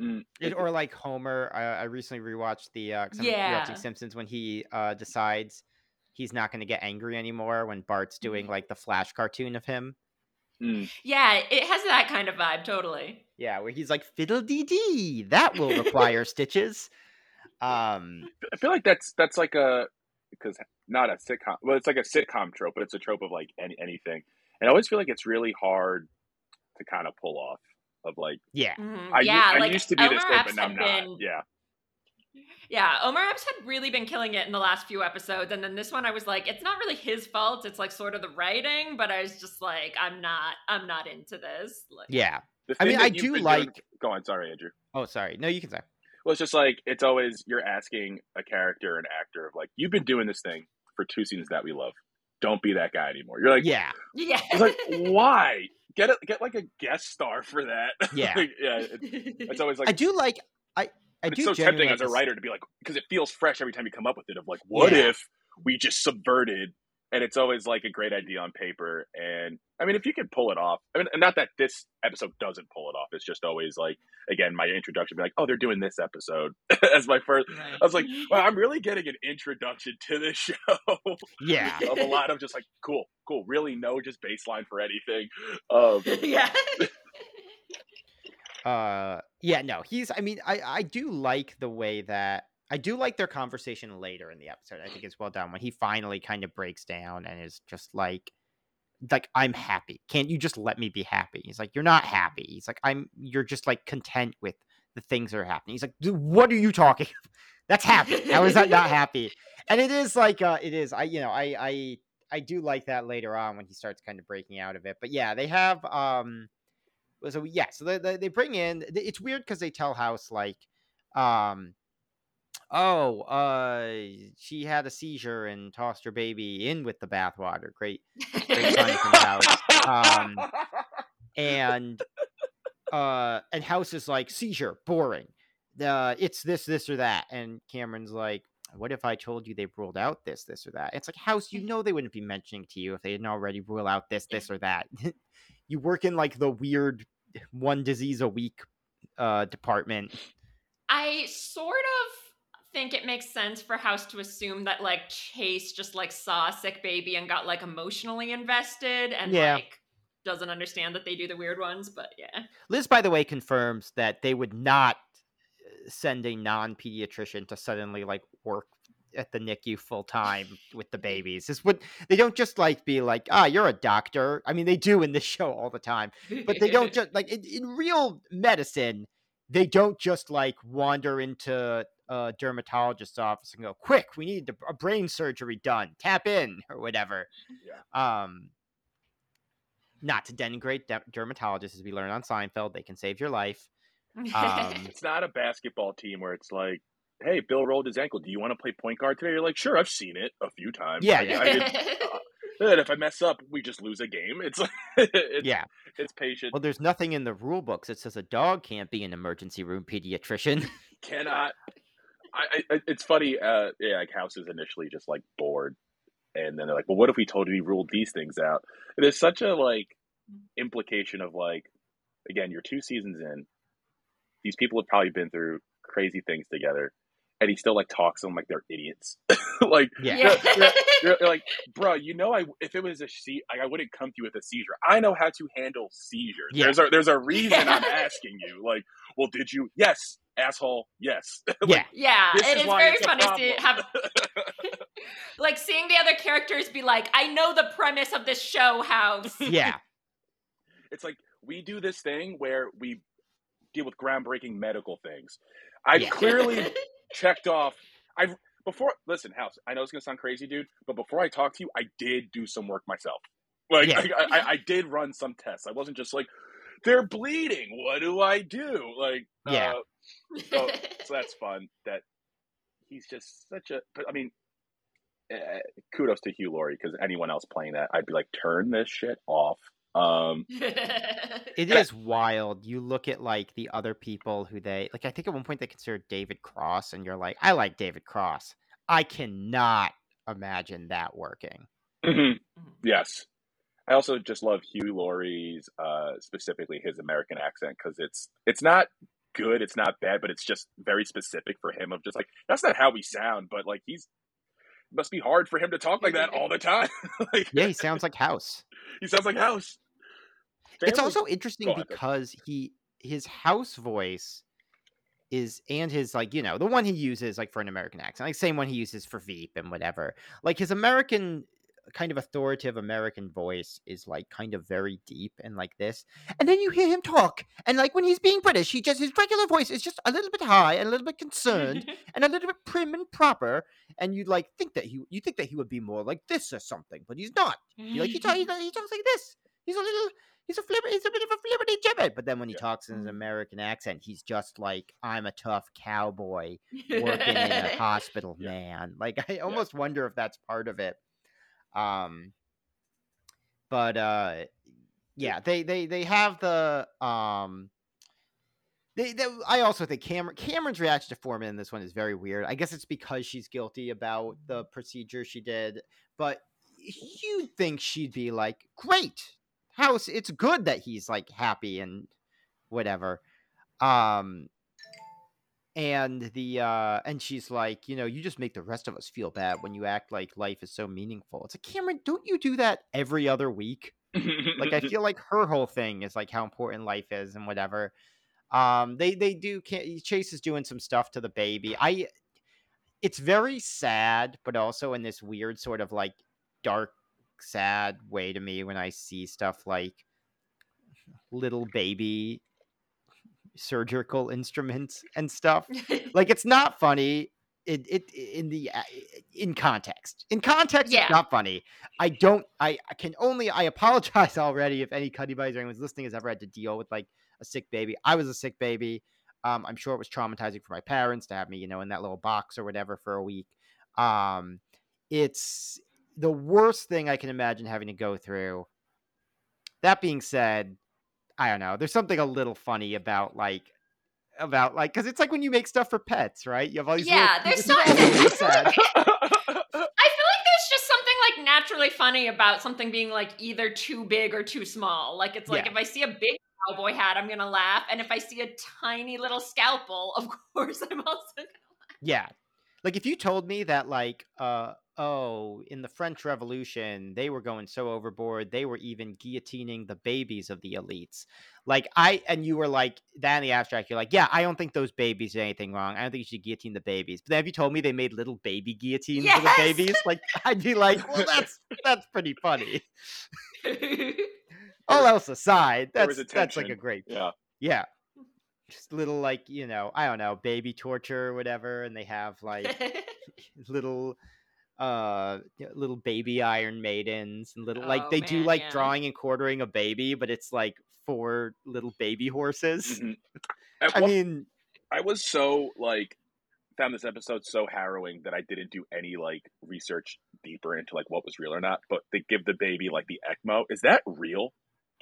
Mm. it, or like Homer. I, I recently rewatched the uh, 'cause I'm Yeah. rewatching Simpsons when he uh decides he's not going to get angry anymore when Bart's doing Mm-hmm. like the Flash cartoon of him. Mm. Yeah, it has that kind of vibe, totally. Yeah, where he's like fiddle dee dee. That will require stitches. Um, I feel like that's that's like a because not a sitcom. Well, it's like a sitcom trope, but it's a trope of like any, anything. And I always feel like it's really hard to kind of pull off. Of like, yeah, Mhm. I, u- yeah, I like used to be this way, but now I'm not. been Yeah, Yeah, Omar Epps had really been killing it in the last few episodes, and then this one I was like, it's not really his fault. It's like sort of the writing, but I was just like, I'm not, I'm not into this. Like, yeah. I mean, I do been doing- like. Go on, sorry, Andrew. Oh, sorry. No, you can say. Well, it's just like it's always you're asking a character, an actor, of like you've been doing this thing for two seasons that we love. Don't be that guy anymore. You're like, Yeah, yeah, it's like why get it? Get like a guest star for that. Yeah. Like, yeah. It, it's always like I do like. I I But do it's so tempting as a writer to be like because it feels fresh every time you come up with it of like what Yeah. if we just subverted and it's always like a great idea on paper and i mean if you can pull it off i mean not that this episode doesn't pull it off it's just always like again my introduction be like oh they're doing this episode. As my first i was like well i'm really getting an introduction to this show. Yeah, of a lot of just like cool cool really no just baseline for anything. Um, yeah. uh yeah no he's i mean i i do like the way that i do like their conversation later in the episode i think it's well done when he finally kind of breaks down and is just like like i'm happy. Can't you just let me be happy? He's like you're not happy. He's like i'm you're just like content with the things that are happening. He's like "Dude, what are you talking that's happy. How is that not happy? And it is like uh it is i you know i i i do like that later on when he starts kind of breaking out of it but yeah they have um so yeah so they, they, they bring in it's weird because they tell house like um oh uh she had a seizure and tossed her baby in with the bathwater. Great great sign from house. Um and uh and house is like seizure boring. Uh it's this this or that. And cameron's like what if I told you they ruled out this, this, or that? It's like, House, you know, they wouldn't be mentioning to you if they didn't already rule out this, this, or that. you work in like the weird one disease a week uh, department. I sort of think it makes sense for House to assume that like Chase just like saw a sick baby and got like emotionally invested and yeah. like doesn't understand that they do the weird ones, but yeah. Liz, by the way, confirms that they would not send a non-pediatrician to suddenly like work at the NICU full time with the babies. Is what they don't just like be like, ah, you're a doctor. I mean, they do in this show all the time, but they don't just like in, in real medicine. They don't just like wander into a dermatologist's office and go, "Quick, we need a brain surgery done. Tap in or whatever." Yeah. Um, not to denigrate de- dermatologists, as we learned on Seinfeld, they can save your life. Um, it's not a basketball team where it's like, hey, Bill rolled his ankle. Do you want to play point guard today? You're like, sure, I've seen it a few times. Yeah, yeah. I, uh, and if I mess up, we just lose a game. It's like, it's, yeah, it's patient. Well, there's nothing in the rule books that says a dog can't be an emergency room pediatrician. Cannot. I, I, it's funny. Uh, yeah, like House is initially just like bored, and then they're like, "Well, what if we told you we ruled these things out?" There's such a like implication of like, again, you're two seasons in. These people have probably been through crazy things together and he still like talks to them like they're idiots. like, yeah, You're, you're, you're, like, bro, you know, I if it was a se- like, I wouldn't come to you with a seizure. I know how to handle seizures. Yeah. There's a there's a reason I'm asking you. Like, well, did you? Yes, asshole. Yes. like, yeah, yeah. It is, is very funny to have like seeing the other characters be like, I know the premise of this show. House. Yeah. it's like we do this thing where we deal with groundbreaking medical things. I've yeah. clearly checked off. I've before listen, House. I know it's gonna sound crazy, dude, but before I talk to you, I did do some work myself. Like yeah. I, I, I, did run some tests. I wasn't just like they're bleeding. What do I do? Like yeah. Uh, so, so that's fun. That he's just such a. I mean, uh, kudos to Hugh Laurie because anyone else playing that, I'd be like, turn this shit off. Um, it is wild. You look at like the other people who they like. I think at one point they considered David Cross, and you're like, I like David Cross. I cannot imagine that working. Mm-hmm. mm-hmm. Yes, I also just love Hugh Laurie's, uh, specifically his American accent because it's it's not good, it's not bad, but it's just very specific for him. Of just like that's not how we sound, but like he's must be hard for him to talk like that all the time. like, yeah, he sounds like House. He sounds like House. Family. It's also interesting because he his House voice is and his like you know the one he uses like for an American accent, like same one he uses for Veep and whatever. Like his American kind of authoritative American voice is like kind of very deep and like this. And then you hear him talk, and like when he's being British, he just his regular voice is just a little bit high and a little bit concerned and a little bit prim and proper. And you like think that he you think that he would be more like this or something, but he's not. Like he, talk, he, he talks like this. He's a little he's a flip, he's a bit of a flibberty gibbet. But then when he yeah. talks in his mm-hmm. American accent, he's just like, I'm a tough cowboy working in a hospital, yeah. man. Like I almost yeah. wonder if that's part of it. Um, but uh, yeah, they they they have the um. They, they, I also think Cameron Cameron's reaction to Foreman in this one is very weird. I guess it's because she's guilty about the procedure she did, but you'd think she'd be like, "Great, House. It's good that he's like happy and whatever." Um, and the uh and she's like you know you just make the rest of us feel bad when you act like life is so meaningful it's like cameron don't you do that every other week like i feel like her whole thing is like how important life is and whatever um they they do chase is doing some stuff to the baby i it's very sad but also in this weird sort of like dark sad way to me when i see stuff like little baby surgical instruments and stuff. like it's not funny. It, it in the uh, in context in context yeah. it's not funny i don't I, I can only i apologize already if any cuddy buddies or anyone's listening has ever had to deal with like a sick baby i was a sick baby um, i'm sure it was traumatizing for my parents to have me you know in that little box or whatever for a week um, it's the worst thing i can imagine having to go through that being said I don't know. There's something a little funny about like about like because it's like when you make stuff for pets, right? You have all these yeah. little, There's something. I feel like there's just something like naturally funny about something being like either too big or too small. Like it's like Yeah. if I see a big cowboy hat, I'm gonna laugh, and if I see a tiny little scalpel, of course I'm also gonna. laugh. Yeah. Like if you told me that like uh oh in the French Revolution they were going so overboard they were even guillotining the babies of the elites. Like I and you were like that in the abstract you're like yeah I don't think those babies did anything wrong. I don't think you should guillotine the babies. But then if you told me they made little baby guillotines for the babies like I'd be like well that's that's pretty funny. All else aside that's that's like a great yeah. yeah. Just little like, you know, I don't know, baby torture or whatever and they have like little uh little baby iron maidens and little like Oh, they do like yeah. drawing and quartering a baby but it's like four little baby horses Mhm. I one- mean I was so like found this episode so harrowing that I didn't do any like research deeper into like what was real or not. But they give the baby like the ECMO. Is that real?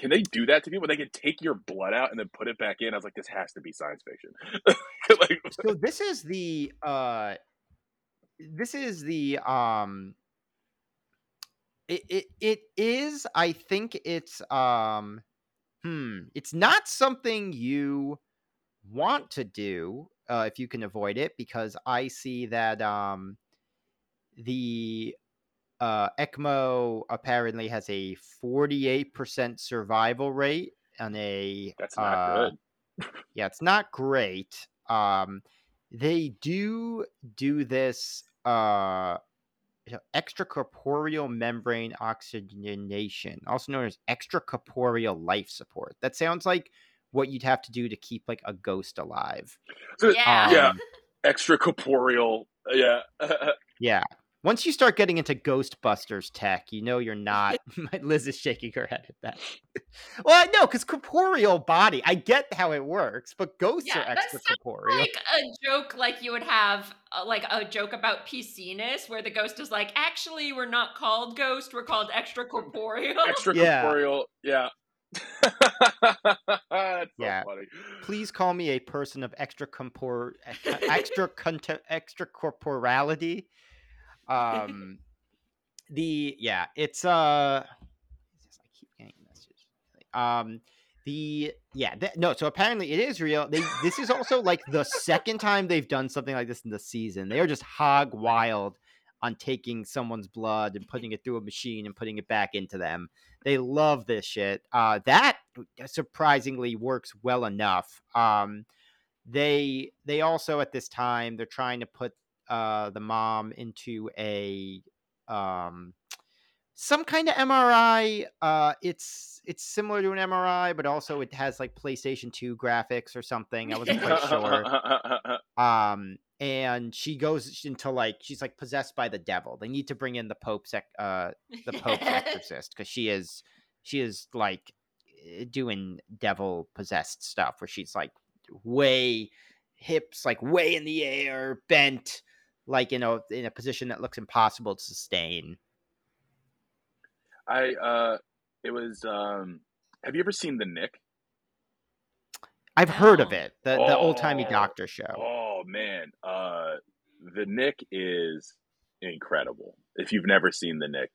Can they do that to people? They can take your blood out and then put it back in. I was like, this has to be science fiction. like, so this is the uh this is the um it, it it is i think it's um hmm it's not something you want to do uh if you can avoid it because i see that um the uh ecmo apparently has a 48% survival rate on a that's not uh, good. yeah, it's not great. Um, they do do this uh, you know, extracorporeal membrane oxygenation, also known as extracorporeal life support. That sounds like what you'd have to do to keep like a ghost alive. So, yeah. Yeah. Um, extracorporeal. Yeah. yeah. Once you start getting into Ghostbusters tech, you know you're not. Liz is shaking her head at that. well, I know because corporeal body. I get how it works, but ghosts Yeah, are that sounds extracorporeal. like a joke like you would have uh, like a joke about PC-ness where the ghost is like actually we're not called ghost we're called extracorporeal extracorporeal. Yeah. That's so Yeah. funny. please call me a person of extra compor extra conte- extra corporality um the yeah it's uh i keep getting messages um the yeah th- no so apparently it is real. They this is also like the second time they've done something like this in the season. They are just hog wild on taking someone's blood and putting it through a machine and putting it back into them. They love this shit. Uh that surprisingly works well enough. Um they they also at this time they're trying to put uh the mom into a um some kind of MRI. Uh, it's it's similar to an MRI, but also it has like PlayStation Two graphics or something. I wasn't quite sure. Um, and she goes into like she's like possessed by the devil. They need to bring in the Pope's uh the Pope's exorcist because she is she is like eh, doing devil possessed stuff where she's like way hips like way in the air, bent like in a in a position that looks impossible to sustain. I uh it was um have you ever seen The Knick? I've heard of it, the the old timey Oh. doctor show. Oh man, uh The Knick is incredible. If you've never seen The Knick,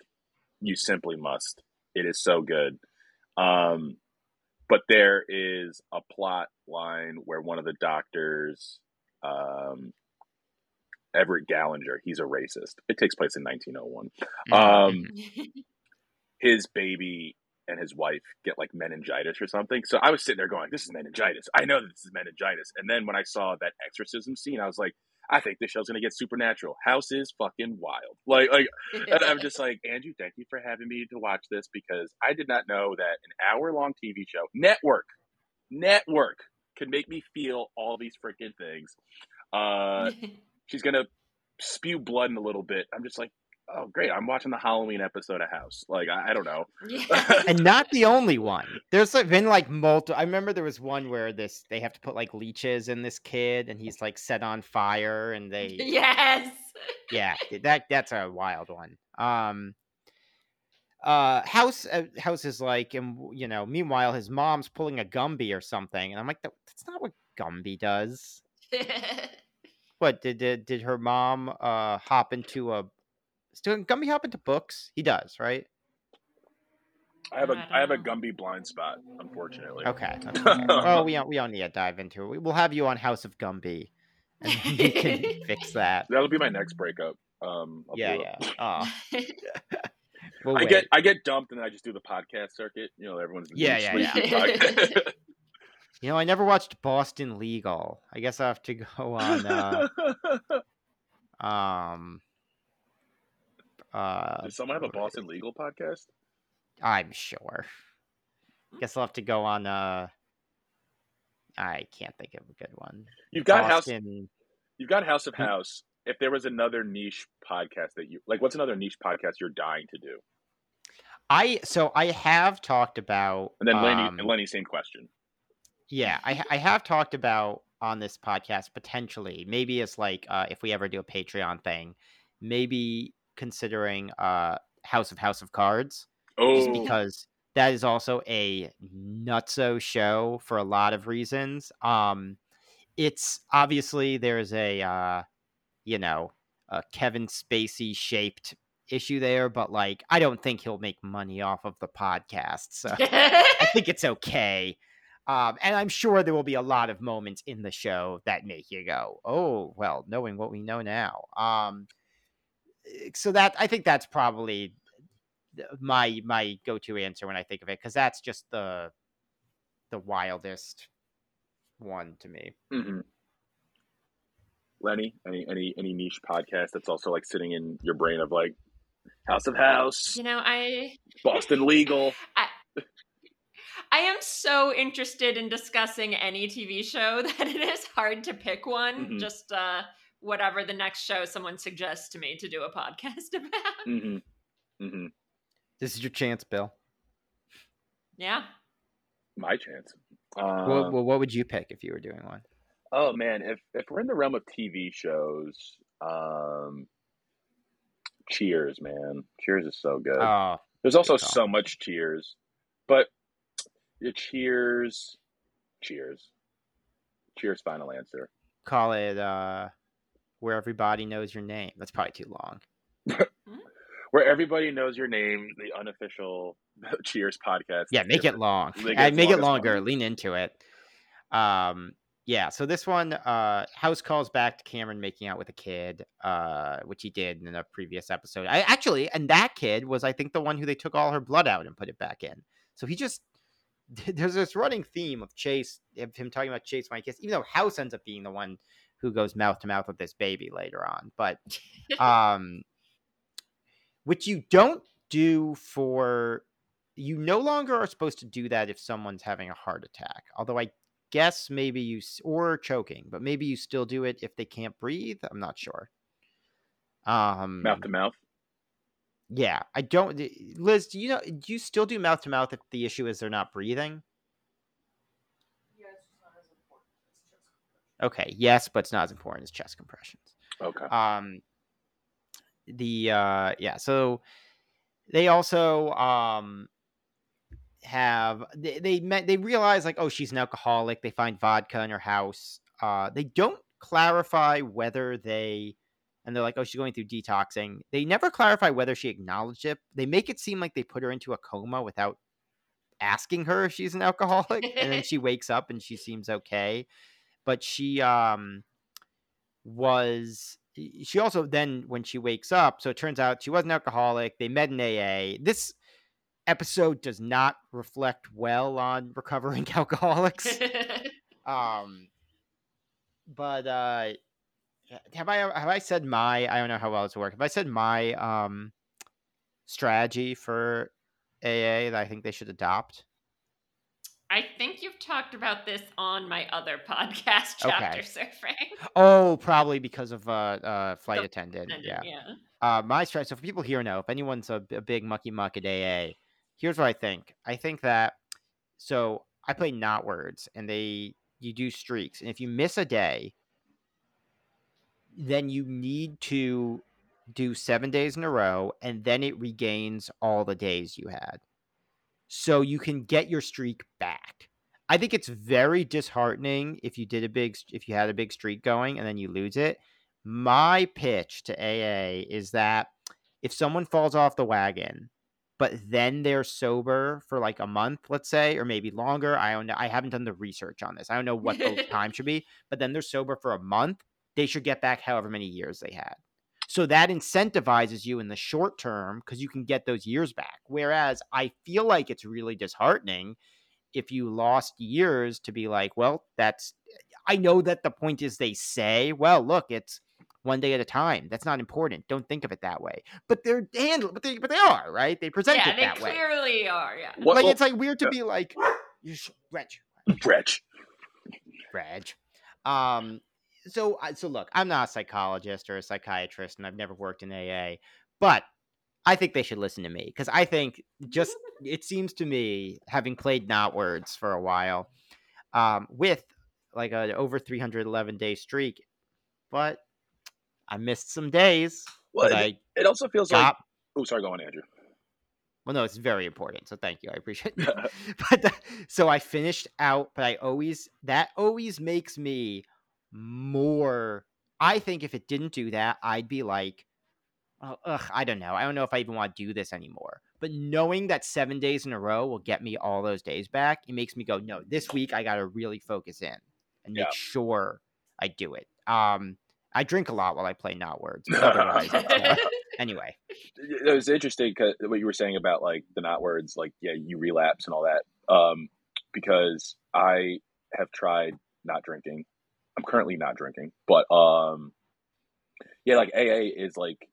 you simply must. It is so good. Um but there is a plot line where one of the doctors um Everett Gallinger, he's a racist. It takes place in 1901. Um his baby and his wife get like meningitis or something. So I was sitting there going, "This is meningitis. I know that this is meningitis." And then when I saw that exorcism scene, I was like, "I think this show's gonna get supernatural. House is fucking wild." Like, like, and I'm just like, Andrew, thank you for having me to watch this because I did not know that an hour long TV show network network could make me feel all these freaking things. Uh, she's gonna spew blood in a little bit. I'm just like, oh great, I'm watching the Halloween episode of House. Like I, I don't know. Yeah. and not the only one. There's like been like multiple. I remember there was one where this they have to put like leeches in this kid, and he's like set on fire, and they yes. yeah that that's a wild one. Um, uh, house uh, house is like, and you know, meanwhile his mom's pulling a Gumby or something, and I'm like, that, that's not what Gumby does. what did, did did her mom uh hop into a? Still Gumby hop into books? He does, right? I have a I, have a Gumby blind spot, unfortunately. Okay. okay. well, we don't we don't need to dive into it. We'll have you on House of Gumby, and you can fix that. That'll be my next breakup. Um, I'll yeah, yeah. Oh. we'll I wait. get I get dumped, and I just do the podcast circuit. You know, everyone's yeah, yeah, yeah. You know, I never watched Boston Legal. I guess I have to go on. Uh, um. Uh, Does someone have a Boston Legal podcast? I'm sure. Guess I'll have to go on. Uh, I can't think of a good one. You've got Boston... House. You've got House of House. If there was another niche podcast that you like, what's another niche podcast you're dying to do? I so I have talked about, and then Lenny um, and Lenny, same question. Yeah, I I have talked about on this podcast potentially maybe it's like uh, if we ever do a Patreon thing, maybe considering uh House of House of Cards Oh, just because that is also a nutso show for a lot of reasons. Um, it's obviously there's a uh, you know a Kevin Spacey shaped issue there, but like I don't think he'll make money off of the podcast, so I think it's okay. Um, and I'm sure there will be a lot of moments in the show that make you go, "Oh, well," knowing what we know now. Um, eh, so that I think that's probably my my go to answer when I think of it because that's just the the wildest one to me. Mm-hmm. Lenny, any any any niche podcast that's also like sitting in your brain of like House of House, you know, I Boston Legal. I, I am so interested in discussing any TV show that it is hard to pick one. Mm-hmm. Just uh, whatever the next show someone suggests to me to do a podcast about. Mm-hmm. Mm-hmm. This is your chance, Bill. Yeah. My chance. Uh, well, well, what would you pick if you were doing one? Oh man, if if we're in the realm of TV shows, um, Cheers, man, Cheers is so good. Oh, There's also so much Cheers, but yeah, Cheers, Cheers, Cheers. Final answer. Call it uh, where everybody knows your name. That's probably too long. Hmm? where everybody knows your name, the unofficial Cheers podcast. Yeah, make it long. Make it, make it longer. Long. Lean into it. Um, yeah. So this one, uh, House calls back to Cameron making out with a kid, uh, which he did in a previous episode. I actually, and that kid was, I think, the one who they took all her blood out and put it back in. So he just there's this running theme of Chase, of him talking about Chase my kiss, even though House ends up being the one who goes mouth to mouth with this baby later on. But um which you don't do for you no longer are supposed to do that if someone's having a heart attack. Although I guess maybe you or choking, but maybe you still do it if they can't breathe. I'm not sure. Um, mouth to mouth. Yeah, I don't. Liz, do you know? Do you still do mouth to mouth if the issue is they're not breathing? Okay, yes, but it's not as important as chest compressions. Okay. Um, the uh yeah so they also um have they they, met, they realize like oh she's an alcoholic they find vodka in her house uh they don't clarify whether they and they're like oh she's going through detoxing. They never clarify whether she acknowledged it. They make it seem like they put her into a coma without asking her if she's an alcoholic and then she wakes up and she seems okay. But she um was she also then when she wakes up so it turns out she was an alcoholic they met in aa this episode does not reflect well on recovering alcoholics. Um but uh have i have i said my i don't know how well it's work have i said my um strategy for aa that i think they should adopt I think you've talked about this on my other podcast, Chapter okay. Surfing. Oh, probably because of uh, uh flight attendant. Yeah. yeah. Uh, my strategy. So for people here know, if anyone's a, a big mucky muck at AA, here's what I think. I think that so I play Knotwords, and they you do streaks, and if you miss a day, then you need to do seven days in a row, and then it regains all the days you had so you can get your streak back. I think it's very disheartening if you did a big if you had a big streak going and then you lose it. My pitch to AA is that if someone falls off the wagon, but then they're sober for like a month, let's say, or maybe longer. I don't know. I haven't done the research on this. I don't know what the time should be, but then they're sober for a month. They should get back however many years they had. So that incentivizes you in the short term because you can get those years back. Whereas I feel like it's really disheartening if you lost years to be like, well, that's. I know that the point is they say, well, look, it's one day at a time. That's not important. Don't think of it that way. But they're handled, but they, but they are right. They present yeah, it that way. Yeah, they clearly are. Yeah. What- like what- it's like weird to be like, you sh- Reg, Reg. Reg. Um, so I so look, I'm not a psychologist or a psychiatrist, and I've never worked in AA, but I think they should listen to me because I think just it seems to me, having played Knotwords for a while, um, with like an over 311 day streak, but I missed some days. Well, but it, I it also feels like. Oh, sorry, go on, Andrew. Well, no, it's very important. So thank you. I appreciate it. but the- so I finished out, but I always that always makes me more. I think if it didn't do that, I'd be like, oh, ugh, I don't know. I don't know if I even want to do this anymore. But knowing that seven days in a row will get me all those days back, it makes me go, no, this week I got to really focus in and make Yeah. sure I do it. Um, I drink a lot while I play Knotwords. Anyway, it was interesting because what you were saying about like the Knotwords, like yeah, you relapse and all that. Um, because I have tried not drinking. I'm currently not drinking, but um, yeah, like AA is like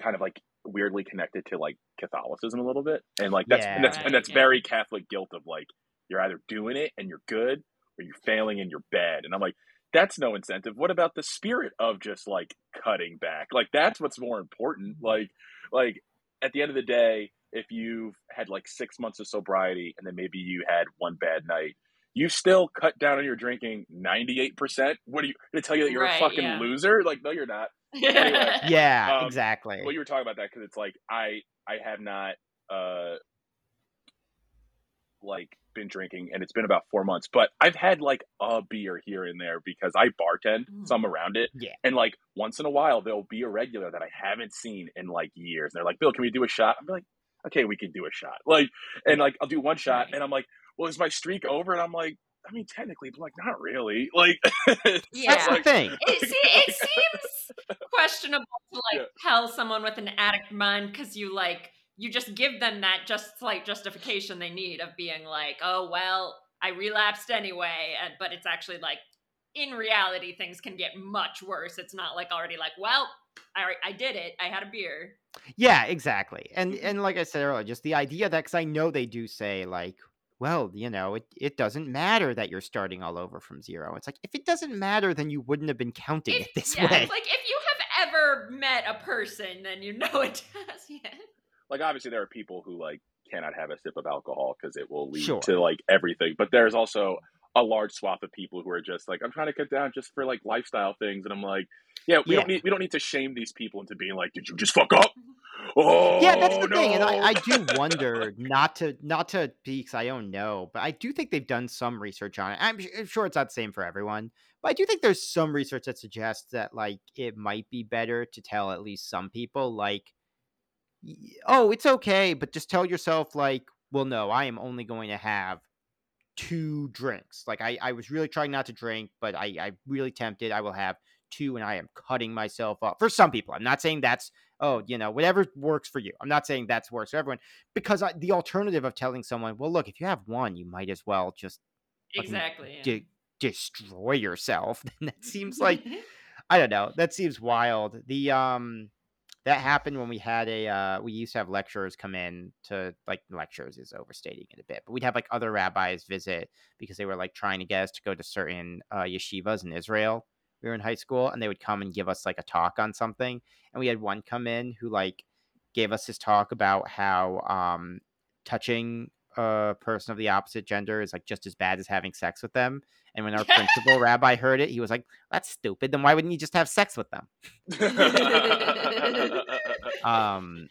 kind of like weirdly connected to like Catholicism a little bit, and like that's and that's Yeah. and that's Right, very Catholic guilt of like you're either doing it and you're good, or you're failing and you're bad, and I'm like. That's no incentive. What about the spirit of just like cutting back? Like that's what's more important. Like like at the end of the day, if you've had like six months of sobriety and then maybe you had one bad night, you still cut down on your drinking 98%. What are you going to tell you that you're Right, a fucking yeah. loser? Like, no, you're not. yeah, Um, exactly. Well, you were talking about that because it's like, I, I have not, uh, like been drinking and it's been about four months, but I've had like a beer here and there because I bartend Mm. some around it. Yeah. And like once in a while, there'll be a regular that I haven't seen in like years. And they're like, Bill, can we do a shot? I'm like, okay, we can do a shot. Like, and like, I'll do one shot Right. and I'm like, well, is my streak over? And I'm like, I mean, technically, but like, not really. Like, That's Yeah. the thing. It, see, it seems questionable to like Yeah. tell someone with an addict mind because you like you just give them that just like justification they need of being like, oh well, I relapsed anyway, and but it's actually like in reality things can get much worse. It's not like already like, well, I I did it. I had a beer. Yeah, exactly. And mm-hmm. and like I said earlier, just the idea that because I know they do say like, well, you know, it, it doesn't matter that you're starting all over from zero. It's like if it doesn't matter, then you wouldn't have been counting If- it this yeah, way. it's like if you have ever met a person, then you know it does. Yeah. like obviously there are people who like cannot have a sip of alcohol because it will lead Sure. to like everything but there's also a large swath of people who are just like i'm trying to cut down just for like lifestyle things and i'm like yeah we Yeah. don't need we don't need to shame these people into being like did you just fuck up oh yeah, that's the thing, and I. Oh, I do wonder not to not to be because I don't know, but I do think they've done some research on it. I'm, I'm sure it's not the same for everyone, but I do think there's some research that suggests that like it might be better to tell at least some people like, oh, it's okay, but just tell yourself like, well, no, I am only going to have two drinks. Like I, I was really trying not to drink, but I, I really tempted. I will have two, and I am cutting myself up. For some people, I'm not saying that's oh, you know, whatever works for you. I'm not saying that's works for everyone because I, the alternative of telling someone, well, look, if you have one, you might as well just Exactly. yeah. de- destroy yourself. That seems like I don't know. That seems wild. The um that happened when we had a uh we used to have lecturers come in to like lectures is overstating it a bit, but we'd have like other rabbis visit because they were like trying to get us to go to certain uh yeshivas in Israel. We were in high school and they would come and give us like a talk on something. And we had one come in who like gave us his talk about how um touching a person of the opposite gender is like just as bad as having sex with them. And when our principal rabbi heard it, he was like, "That's stupid. Then why wouldn't you just have sex with them?" Um.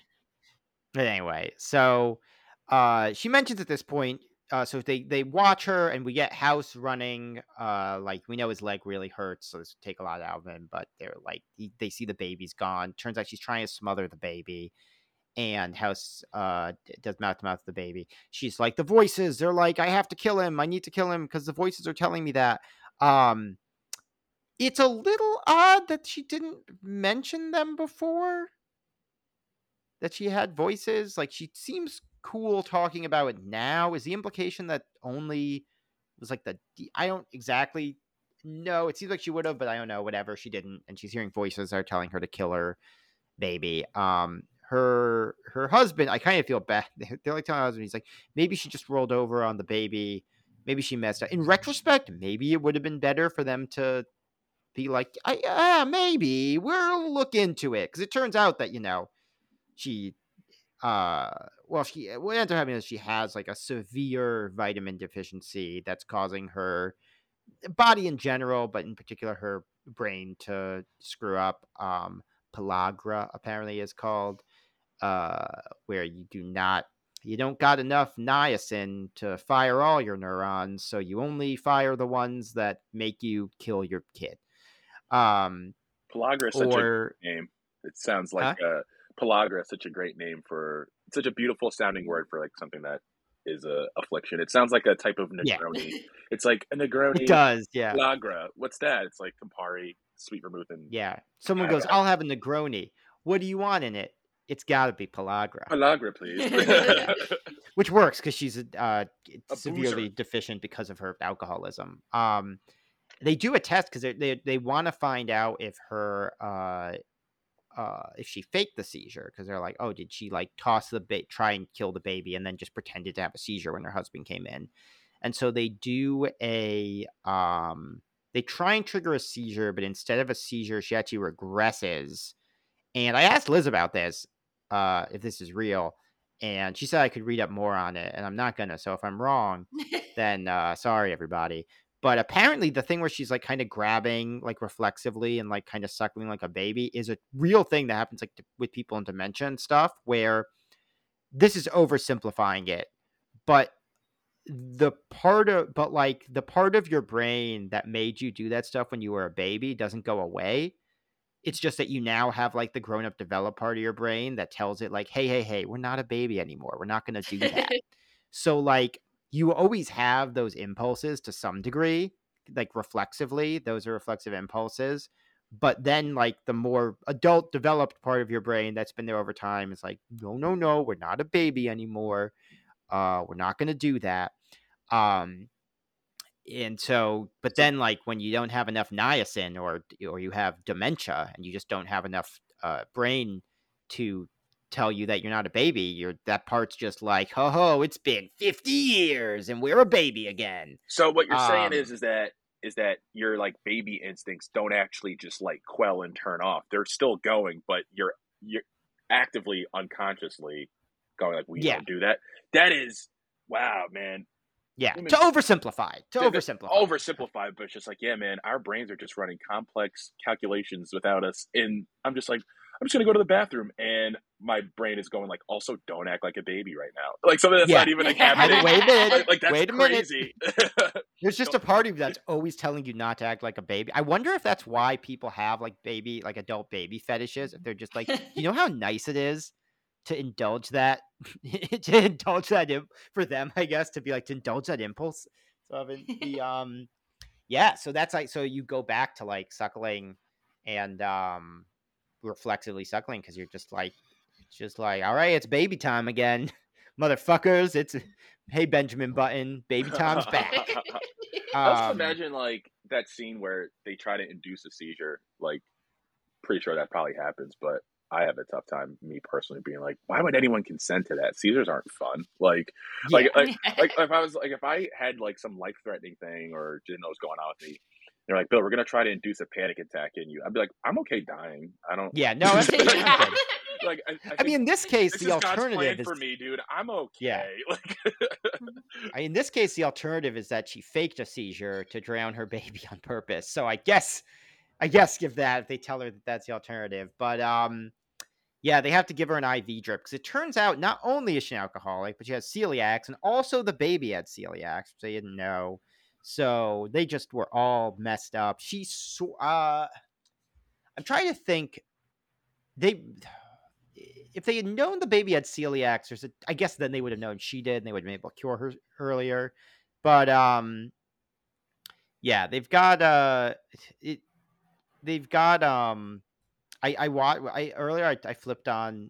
But anyway, so uh, she mentions at this point uh, so they they watch her, and we get House running. Uh, like we know his leg really hurts, so this would take a lot out of him. But they're like he, they see the baby's gone. Turns out she's trying to smother the baby, and House uh does mouth to mouth the baby. She's like the voices. They're like I have to kill him. I need to kill him because the voices are telling me that. Um, it's a little odd that she didn't mention them before. That she had voices. Like she seems cool talking about it now. Is the implication that only was like the I don't exactly know. It seems like she would have, but I don't know. Whatever, she didn't, and she's hearing voices that are telling her to kill her baby. Um, her her husband, I kind of feel bad. They're like telling her husband, he's like, maybe she just rolled over on the baby. Maybe she messed up. In retrospect, maybe it would have been better for them to be like, yeah, maybe we'll look into it because it turns out that you know she uh well she what ends up happening is she has like a severe vitamin deficiency that's causing her body in general but in particular her brain to screw up um pellagra apparently is called uh where you do not you don't got enough niacin to fire all your neurons so you only fire the ones that make you kill your kid um pellagra is such or, a name it sounds like huh? uh pellagra is such a great name for such a beautiful sounding word for like something that is a affliction. It sounds like a type of Negroni. Yeah. it's like a Negroni. It does, yeah. Pellagra. What's that? It's like Campari, sweet vermouth, and yeah. Someone goes, "I'll have a Negroni." What do you want in it? It's got to be pellagra. Pellagra, please. Which works because she's uh, a severely boozer. deficient because of her alcoholism. Um, they do a test because they they, they want to find out if her uh, uh, if she faked the seizure because they're like, oh, did she like toss the bait, try and kill the baby, and then just pretended to have a seizure when her husband came in? And so they do a um, they try and trigger a seizure, but instead of a seizure, she actually regresses. And I asked Liz about this, uh, if this is real, and she said I could read up more on it, and I'm not gonna. So if I'm wrong, then uh, sorry everybody. But apparently, the thing where she's like kind of grabbing like reflexively and like kind of suckling like a baby is a real thing that happens like with people in dementia and stuff. Where this is oversimplifying it, but the part of but like the part of your brain that made you do that stuff when you were a baby doesn't go away. It's just that you now have like the grown up developed part of your brain that tells it like, hey, hey, hey, we're not a baby anymore. We're not going to do that. so like you always have those impulses to some degree, like reflexively. Those are reflexive impulses. But then, like the more adult developed part of your brain that's been there over time is like, no, no, no, we're not a baby anymore. Uh, we're not going to do that. Um, and so, but then, like when you don't have enough niacin, or or you have dementia, and you just don't have enough uh, brain to tell you that you're not a baby. You're that part's just like, ho ho, it's been 50 years and we're a baby again. So what you're um, saying is is that is that your like baby instincts don't actually just like quell and turn off. They're still going, but you're you're actively unconsciously going like we yeah. don't do that. That is wow, man. Yeah, to oversimplify, to oversimplify, oversimplify, but it's just like, yeah, man, our brains are just running complex calculations without us. And I'm just like, I'm just gonna go to the bathroom, and my brain is going like, also don't act like a baby right now. Like something that's yeah. not even like happening. Wait a minute. Like, like that's Wait a crazy. minute. There's just a part of you that's always telling you not to act like a baby. I wonder if that's why people have like baby, like adult baby fetishes. If they're just like, you know how nice it is to indulge that, to indulge that imp- for them, I guess, to be like to indulge that impulse. So I mean, the um, yeah. So that's like, so you go back to like suckling and um reflexively suckling because you're just like, it's just like, all right, it's baby time again, motherfuckers. It's hey Benjamin Button, baby time's back. I just um, imagine like that scene where they try to induce a seizure. Like, pretty sure that probably happens, but I have a tough time, me personally, being like, why would anyone consent to that? Seizures aren't fun. Like, yeah. like, like, like, if I was like, if I had like some life threatening thing or didn't know what was going on with me, they're like, Bill, we're gonna try to induce a panic attack in you. I'd be like, I'm okay dying. I don't. Yeah, no, that's like I, I, I, mean, in this case, this the alternative is for me, dude. I'm okay. Yeah. Like, I in this case, the alternative is that she faked a seizure to drown her baby on purpose. So I guess, I guess, give that if they tell her that that's the alternative. But um, Yeah, they have to give her an IV drip because it turns out not only is she an alcoholic, but she has celiacs, and also the baby had celiacs, which they didn't know. So they just were all messed up. She's so, uh, I'm trying to think. They, if they had known the baby had celiacs, a, I guess then they would have known she did, and they would have been able to cure her earlier. But um, yeah, they've got uh, it, they've got um I I watched I earlier I, I flipped on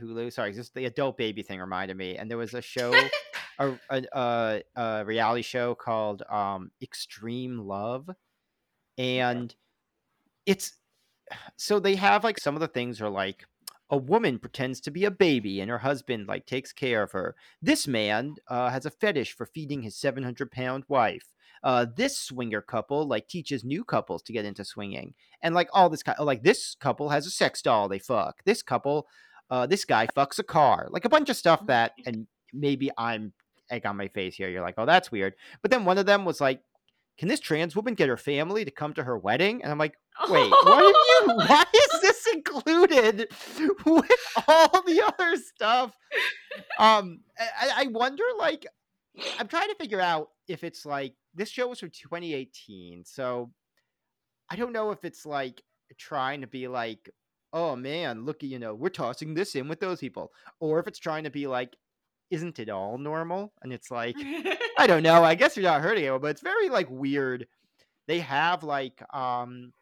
Hulu. Sorry, just the adult baby thing reminded me, and there was a show, a, a, a, a reality show called um Extreme Love, and it's so they have like some of the things are like a woman pretends to be a baby and her husband like takes care of her. This man uh, has a fetish for feeding his 700 pound wife uh, this swinger couple like teaches new couples to get into swinging, and like all this kind, like this couple has a sex doll they fuck. This couple, uh, this guy fucks a car, like a bunch of stuff that, and maybe I'm egg on my face here. You're like, oh, that's weird. But then one of them was like, can this trans woman get her family to come to her wedding? And I'm like, wait, what you? Why is this included with all the other stuff? Um, I, I wonder, like, I'm trying to figure out if it's like this show was from 2018, so I don't know if it's like trying to be like, oh man, look, you know, we're tossing this in with those people, or if it's trying to be like, isn't it all normal? And it's like, I don't know. I guess you're not hurting it, but it's very like weird. They have like, um,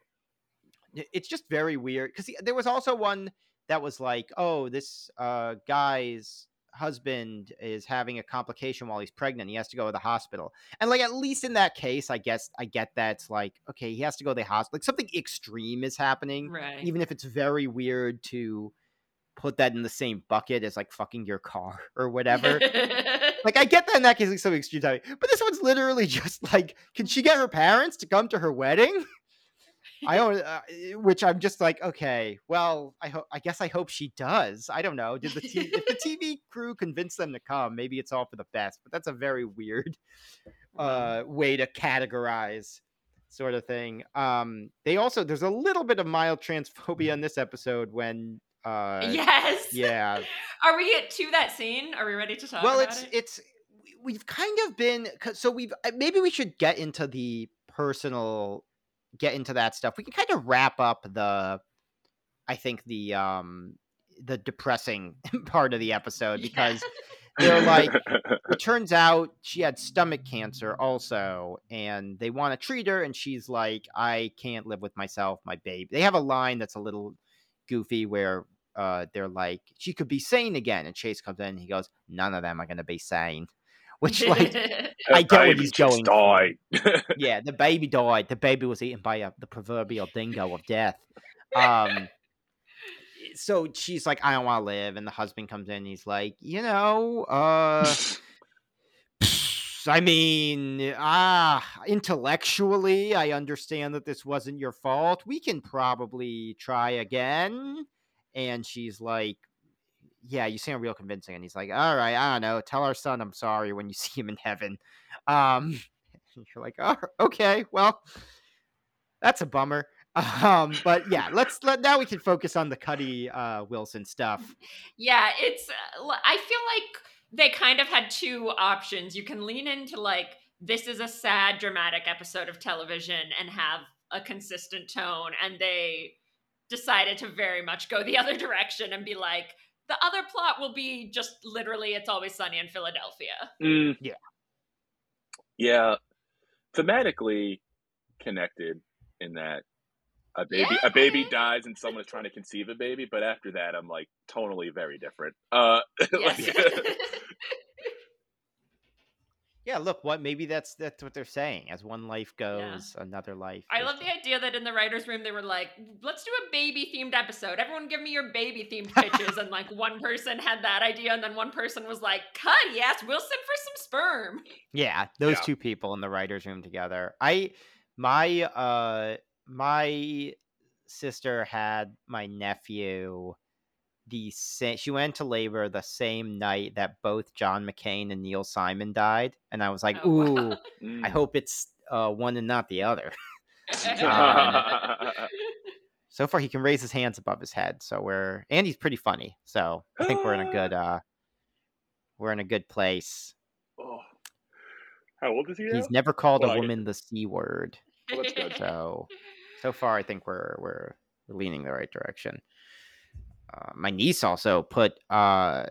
it's just very weird because there was also one that was like, oh, this uh guy's husband is having a complication while he's pregnant. He has to go to the hospital. And like at least in that case, I guess I get that it's like, okay, he has to go to the hospital. Like something extreme is happening. Right. Even if it's very weird to put that in the same bucket as like fucking your car or whatever. like I get that in that case, like something extreme But this one's literally just like, can she get her parents to come to her wedding? I don't, uh, eh, which I'm just like, okay, well, I hope, I guess I hope she does. I don't know. Did the t- if the TV crew convince them to come, maybe it's all for the best. But that's a very weird uh, way to categorize sort of thing. Um, they also there's a little bit of mild transphobia in this episode when. Uh, yes. Yeah. Are we get to that scene? Are we ready to talk? Well, about it's it? it's we've kind of been so we've uh, maybe we should get into the personal get into that stuff, we can kind of wrap up the I think the um the depressing part of the episode because yeah. they're like it turns out she had stomach cancer also and they want to treat her and she's like I can't live with myself my baby. They have a line that's a little goofy where uh, they're like she could be sane again and Chase comes in and he goes none of them are going to be sane which like I get what he's going. Died. yeah, the baby died. The baby was eaten by a, the proverbial dingo of death. Um, so she's like, I don't want to live, and the husband comes in. and he's like, you know, uh. I mean, ah, intellectually, I understand that this wasn't your fault. We can probably try again. And she's like, yeah, you sound real convincing. And he's like, all right, I don't know. Tell our son I'm sorry when you see him in heaven. Um, you're like, oh, okay, well, that's a bummer. Um, but yeah, let's let now we can focus on the Cuddy uh, Wilson stuff. Yeah, it's. Uh, I feel like they kind of had two options. You can lean into like this is a sad, dramatic episode of television and have a consistent tone, and they decided to very much go the other direction and be like, the other plot will be just literally it's always sunny in Philadelphia. Mm, yeah. Yeah. Thematically connected in that a baby yeah. a baby dies and someone is trying to conceive a baby, but after that I'm like tonally very different. Uh yes. like, yeah, look, what maybe that's that's what they're saying. As one life goes, yeah. another life. I love the idea that in the writers' room they were like, "Let's do a baby themed episode. Everyone, give me your baby themed pitches." and like one person had that idea, and then one person was like, "Cut, yes, Wilson for some sperm." Yeah, those Yeah. two people in the writers' room together. I my uh my sister had my nephew the same she went to labor the same night that both John McCain and Neil Simon died and I was like, Oh, "Ooh, wow. I mm. hope it's uh one and not the other." Uh, so far he can raise his hands above his head. So we're and he's pretty funny. So I think we're in a good uh we're in a good place. Oh. How old is he? Now? He's never called Well, a I- woman the c word. Well. So so far I think we're we're, we're leaning the right direction. Uh, my niece also put uh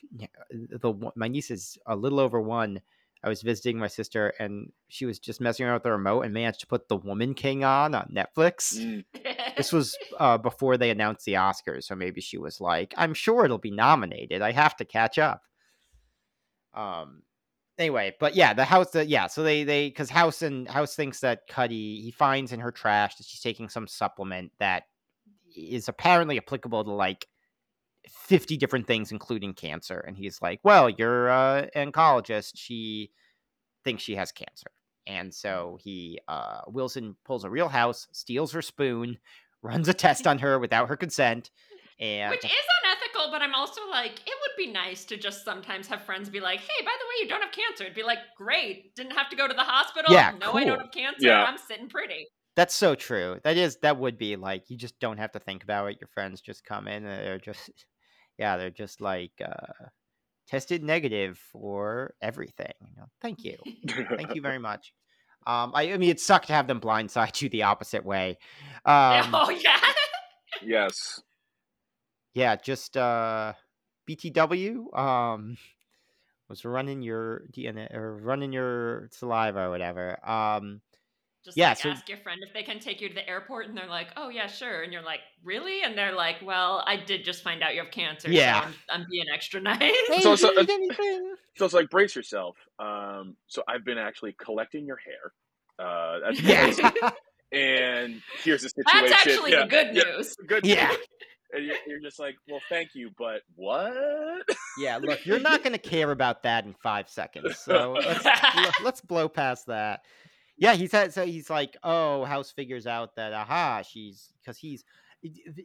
the my niece is a little over one. I was visiting my sister and she was just messing around with the remote and managed to put The Woman King on on Netflix. Mm. This was uh, before they announced the Oscars, so maybe she was like, "I'm sure it'll be nominated. I have to catch up." Um. Anyway, but yeah, the house. The, yeah, so they they because House and House thinks that Cuddy he finds in her trash that she's taking some supplement that is apparently applicable to like 50 different things including cancer and he's like well you're uh, an oncologist she thinks she has cancer and so he uh wilson pulls a real house steals her spoon runs a test on her without her consent and Which is unethical, but I'm also like, it would be nice to just sometimes have friends be like, hey, by the way, you don't have cancer. It'd be like, great. Didn't have to go to the hospital. Yeah, No, I don't have cancer. Yeah. I'm sitting pretty. That's so true. That is that would be like you just don't have to think about it your friends just come in and they're just yeah they're just like uh tested negative for everything you know thank you. Thank you very much. Um I, I mean it sucked to have them blindside you the opposite way. Um oh, yeah. yes. yeah just uh btw um was running your dna or running your saliva or whatever. Um Just Yeah, like so- ask your friend if they can take you to the airport, and they're like, "Oh yeah, sure." And you're like, "Really?" And they're like, "Well, I did just find out you have cancer. Yeah. so I'm, I'm being extra nice." So- so- you? So it's like brace yourself. Um, so I've been actually collecting your hair. Uh, that's yeah and here's the situation. That's actually Yeah, the good yeah, news. Good. Yeah. news. And you're, you're just like, well, thank you, but what? yeah look you're not going to care about that in five seconds so let's, let's blow past that yeah he said so he's like oh house figures out that aha she's because he's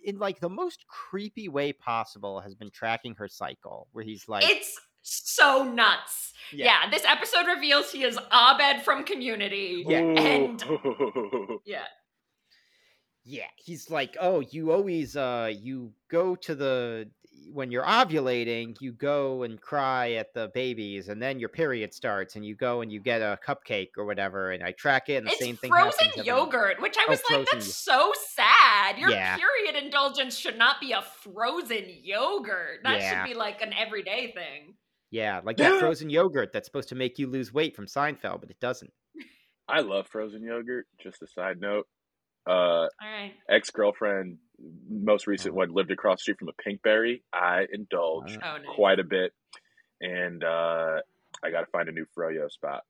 in like the most creepy way possible has been tracking her cycle where he's like it's so nuts. Yeah. this episode reveals he is Abed from Community. Yeah. And- Yeah. yeah he's like oh you always uh you go to the when you're ovulating you go and cry at the babies and then your period starts and you go and you get a cupcake or whatever and i track it and the It's same thing frozen happens every- yogurt, which I Oh, was like, frozen that's so sad. Your Yeah. period indulgence should not be a frozen yogurt. That Yeah. should be like an everyday thing. yeah like that frozen yogurt that's supposed to make you lose weight from seinfeld but it doesn't I love frozen yogurt. Just a side note. Uh, All right. ex girlfriend, most recent one, lived across the street from a Pinkberry. I indulge Oh, no. quite a bit, and uh, I got to find a new froyo spot.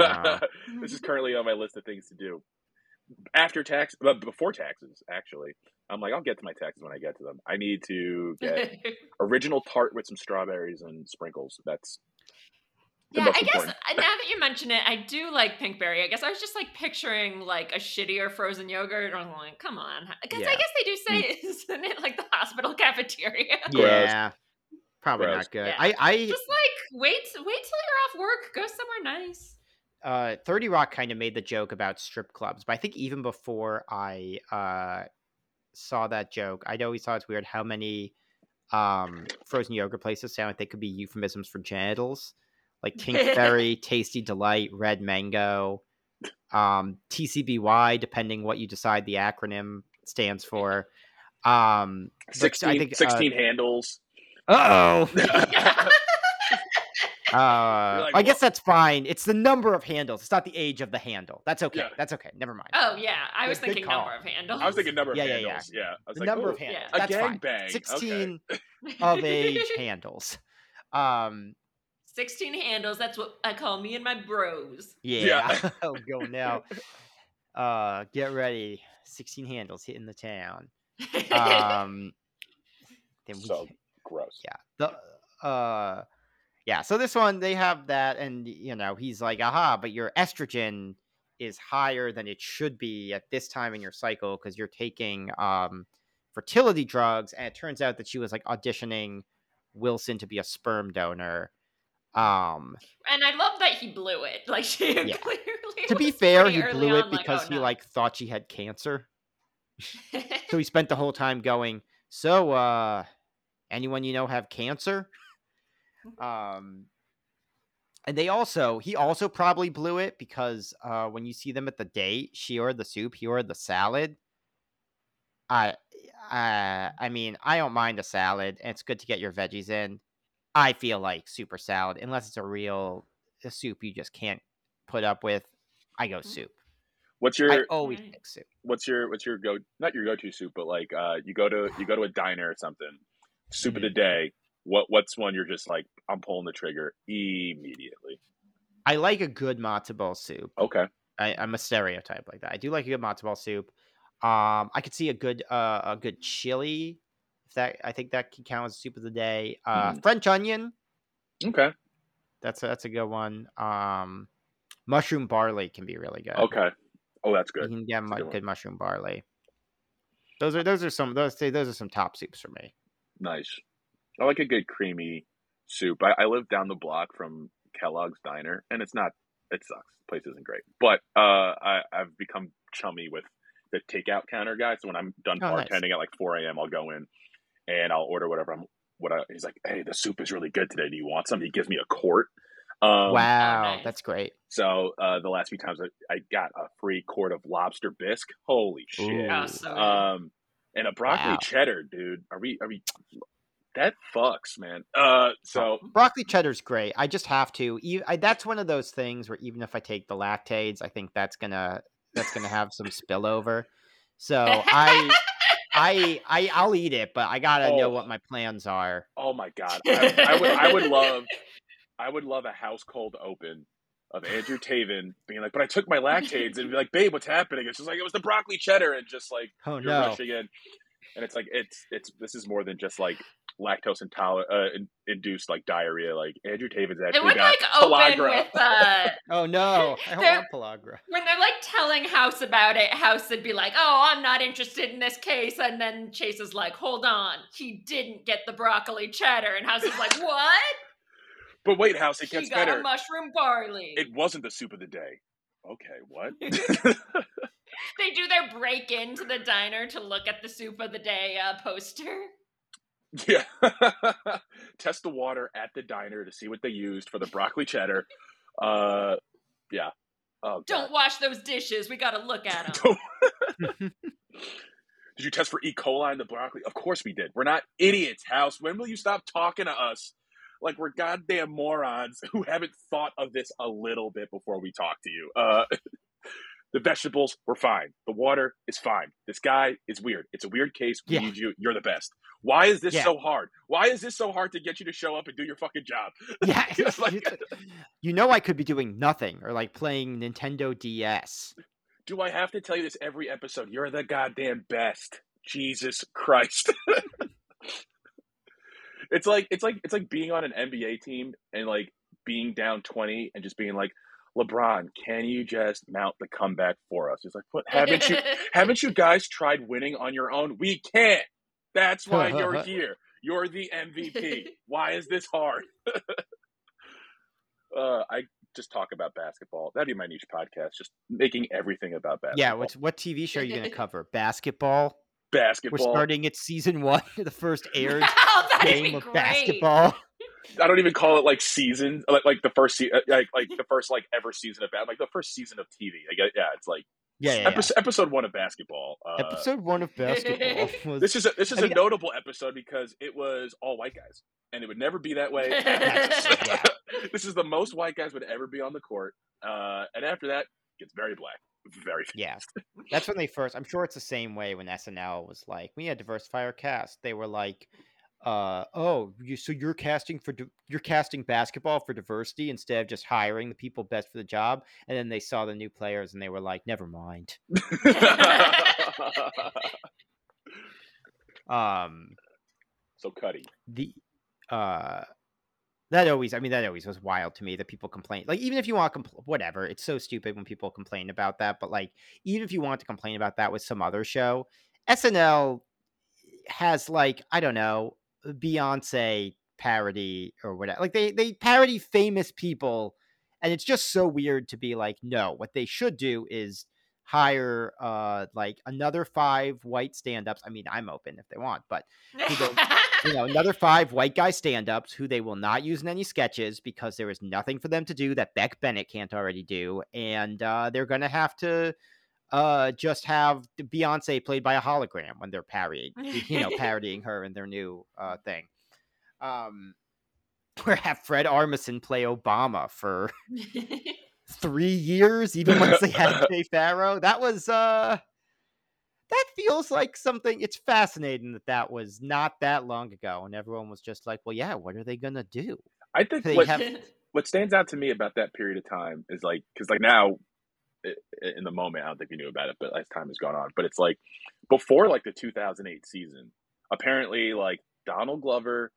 Ah. this is currently on my list of things to do after tax, but before taxes. Actually, I'm like, I'll get to my taxes when I get to them. I need to get original tart with some strawberries and sprinkles. That's the yeah, I guess important. now that you mention it, I do like Pinkberry. I guess I was just like picturing like a shittier frozen yogurt. I'm like, come on, because Yeah. I guess they do say isn't it like the hospital cafeteria? Yeah probably Gross. not good Yeah. i i just like wait, wait till you're off work, go somewhere nice. uh 30 rock kind of made the joke about strip clubs but i think even before i uh saw that joke i'd always thought it's weird how many um frozen yogurt places sound like they could be euphemisms for genitals like pinkberry tasti d-lite red mango um tcby depending what you decide the acronym stands for um 16, I think, uh, handles. uh-oh Yeah. Uh, like, I guess that's fine. It's the number of handles. It's not the age of the handle. That's okay. Yeah. That's okay. Never mind. oh yeah, I was Good- good thinking number of handles. I was thinking number of Yeah, yeah, yeah. handles. Yeah, I was the like, number "Ooh, of handles. yeah. That's fine. gangbang. Okay. Sixteen of age handles. Um. Sixteen handles. That's what I call me and my bros. Yeah. Yeah. I'll go now. Uh, get ready. Sixteen handles hitting the town. Um. Then we. So gross. yeah the uh yeah so this one they have that and you know he's like aha but your estrogen is higher than it should be at this time in your cycle because you're taking um fertility drugs and it turns out that she was like auditioning wilson to be a sperm donor um and I love that he blew it. Like she Yeah. clearly. to be fair he blew it on, like, because oh, he no. like thought she had cancer so he spent the whole time going, "So, uh, anyone you know have cancer?" Um, and they also he also probably blew it because uh, when you see them at the date, she ordered the soup, he ordered the salad. I, uh, I mean, I don't mind a salad, and it's good to get your veggies in. I feel like super salad, unless it's a real a soup you just can't put up with. I go Mhm. soup. What's your I your always Right. pick soup. what's your what's your go not your go to soup, but like uh you go to you go to a diner or something. Soup of the day. What what's one you're just like I'm pulling the trigger immediately. I like a good matzo ball soup. Okay. I, I'm a stereotype like that. I do like a good matzo ball soup. Um, I could see a good uh, a good chili. If that, I think that can count as soup of the day. Uh, Mhm. French onion. Okay. That's a, that's a good one. Um, mushroom barley can be really good. Okay. Oh, that's you good. can get mu- good good mushroom barley. Those are those are some those those are some top soups for me. Nice. I like a good creamy soup. I, I live down the block from Kellogg's Diner, and it's not. It sucks. The place isn't great, but uh, I, I've become chummy with the takeout counter guy. So when I'm done Oh, nice. bartending at like 4 a.m., I'll go in and I'll order whatever I'm. What I, he's like, hey, the soup is really good today. Do you want some? He gives me a quart. Um, wow, that's great. So uh, the last few times I, I got a free quart of lobster bisque. Holy shit! Ooh. Oh, so good. Um, and a broccoli Wow. cheddar, dude. Are we? Are we? That fucks, man. Uh, so broccoli cheddar's great. I just have to. e- I, that's one of those things where even if I take the Lactaids, I think that's gonna that's gonna have some spillover. So I I I I'll eat it, but I gotta know Oh. what my plans are. Oh my god, I, I would I would love I would love a house cold open of Andrew Taven being like, but I took my Lactaids and be like, babe, what's happening? It's just like it was the broccoli cheddar and just like Oh you're no! rushing in, and it's like it's it's this is more than just like lactose intolerant uh, in, induced like diarrhea. Like Andrew Taven's it actually would got like open pellagra. with uh Oh no! I don't want pellagra. when they're like telling House about it, House would be like, "Oh, I'm not interested in this case," and then Chase is like, "Hold on, he didn't get the broccoli cheddar," and House is like, "What? But wait, House, it he gets got better. a mushroom barley." It wasn't the soup of the day. Okay, what? they do their break into the diner to look at the soup of the day uh, poster. Yeah. Test the water at the diner to see what they used for the broccoli cheddar. Uh, yeah. Oh, Don't wash those dishes. We got to look at them. Did you test for E. coli in the broccoli? Of course we did. We're not idiots, House. When will you stop talking to us like we're goddamn morons who haven't thought of this a little bit before we talk to you? Uh, the vegetables were fine. The water is fine. This guy is weird. It's a weird case. We Yeah. need you. You're the best. Why is this Yeah. so hard? Why is this so hard to get you to show up and do your fucking job? yeah, like- you, you know I could be doing nothing or like playing Nintendo DS. Do I have to tell you this every episode? You're the goddamn best. Jesus Christ. it's like it's like it's like being on an NBA team and like being down 20 and just being like, LeBron, can you just mount the comeback for us? It's like, what haven't you haven't you guys tried winning on your own? We can't. That's why you're here. You're the MVP. Why is this hard? uh, I just talk about basketball. That'd be my niche podcast. Just making everything about basketball. Yeah, what's what TV show are you gonna cover? Basketball. Basketball. We're starting at season one, the first aired Wow, game of great. basketball. I don't even call it like season, like like the first se- uh, like like the first like ever season of that, like the first season of TV. I get, yeah, it's like Yeah, yeah, yeah. episode, episode one of basketball. Uh, Episode one of basketball was This is a, this is I a mean- notable episode because it was all white guys, and it would never be that way. Yeah. this is the most white guys would ever be on the court, uh, and after that, it gets very black, very fast. yeah. That's when they first. I'm sure it's the same way when SNL was like, we had diversify our cast. They were like, uh, oh, you, so you're casting for you're casting basketball for diversity instead of just hiring the people best for the job. And then they saw the new players and they were like, never mind. Um, so Cuddy, the uh that always i mean that always was wild to me that people complain like even if you want to compl- whatever it's so stupid when people complain about that but like even if you want to complain about that with some other show snl has like i don't know beyonce parody or whatever like they they parody famous people and it's just so weird to be like no what they should do is hire uh like another five white stand-ups. I mean, I'm open if they want, but you know, another five white guy stand-ups who they will not use in any sketches because there is nothing for them to do that Beck Bennett can't already do, and uh, they're gonna have to uh just have Beyonce played by a hologram when they're parodying, you know, parodying her in their new uh thing. Um, or have Fred Armisen play Obama for three years, even once they had Jay Pharoah. That was uh that feels like something it's fascinating that that was not that long ago and everyone was just like well yeah what are they gonna do i think what, have... what stands out to me about that period of time is like because like now in the moment i don't think we knew about it but as time has gone on but it's like before like the 2008 season apparently like donald glover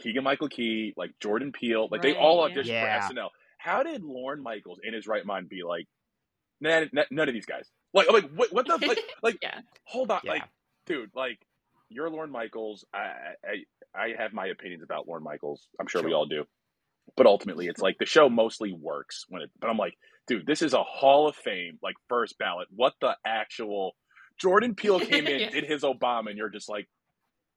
keegan michael key like jordan peele like right, they all auditioned yeah. for snl how did lorne michaels in his right mind be like none, none of these guys like, like, what, what the, like, like, yeah. hold on, yeah. like, dude, like, you're Lorne Michaels. I, I, I have my opinions about Lorne Michaels. I'm sure, sure. we all do. But ultimately, it's like the show mostly works when it. But I'm like, dude, this is a Hall of Fame, like first ballot. What the actual? Jordan Peele came in, yeah. did his Obama, and you're just like,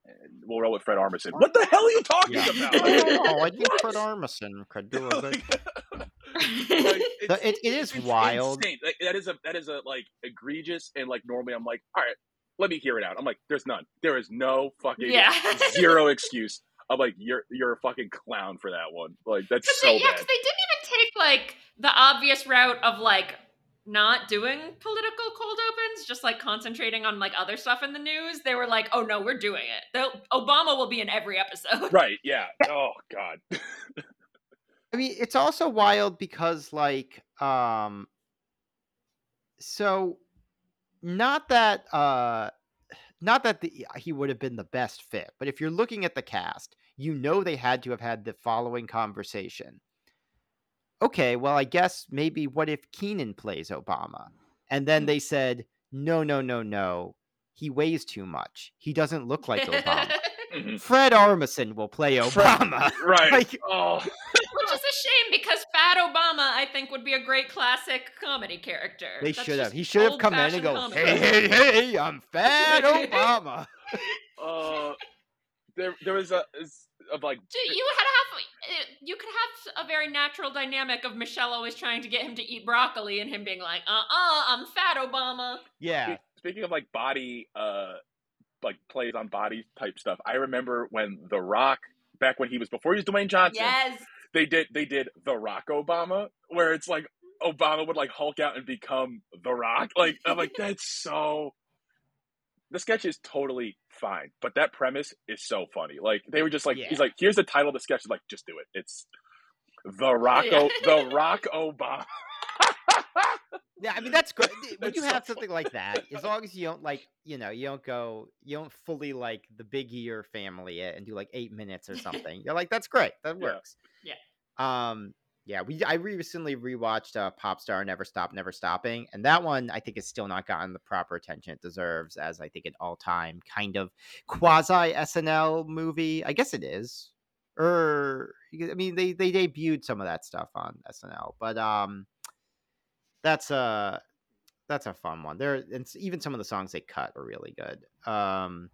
eh, we'll roll with Fred Armisen. What the hell are you talking yeah. about? oh, I think Fred Armisen could do it. like, it, it is wild. Like, that is a that is a like egregious and like normally I'm like, all right, let me hear it out. I'm like, there's none. There is no fucking yeah. zero excuse. I'm like, you're you're a fucking clown for that one. Like that's so they, yeah, bad. they didn't even take like the obvious route of like not doing political cold opens, just like concentrating on like other stuff in the news. They were like, "Oh no, we're doing it. They'll, Obama will be in every episode." Right? Yeah. Oh God. I mean, it's also wild because like um so not that uh not that the, he would have been the best fit, but if you're looking at the cast, you know they had to have had the following conversation. Okay, well, I guess maybe what if Keenan plays Obama? And then mm. they said, no, no, no, no. He weighs too much. He doesn't look like Obama. Mm-hmm. Fred Armisen will play Obama. right. like, oh. Which is a shame because Fat Obama, I think, would be a great classic comedy character. They That's should have. He should have come in and go, comedy. "Hey, hey, hey, I'm Fat Obama." uh, there, there was a of like. You had have eh, you could have a very natural dynamic of Michelle always trying to get him to eat broccoli and him being like, "Uh, uh-uh, uh, I'm Fat Obama." Yeah. Speaking of like body, uh, like plays on body type stuff, I remember when The Rock back when he was before he was Dwayne Johnson. Yes they did they did the Rock Obama, where it's like Obama would like Hulk out and become the Rock. Like I'm like that's so. The sketch is totally fine, but that premise is so funny. Like they were just like, yeah. he's like, here's the title of the sketch. He's like, just do it. It's the Rock, yeah. the Rock Obama. Yeah, I mean that's great. When you have something funny. like that, as long as you don't like, you know, you don't go, you don't fully like the Big Ear family and do like eight minutes or something. You're like, that's great. That works. Yeah. Um. Yeah. We I recently rewatched uh, Pop Star Never Stop Never Stopping, and that one I think has still not gotten the proper attention it deserves as I think an all time kind of quasi SNL movie. I guess it is. Or I mean, they they debuted some of that stuff on SNL, but um that's a that's a fun one. There and even some of the songs they cut are really good. Um,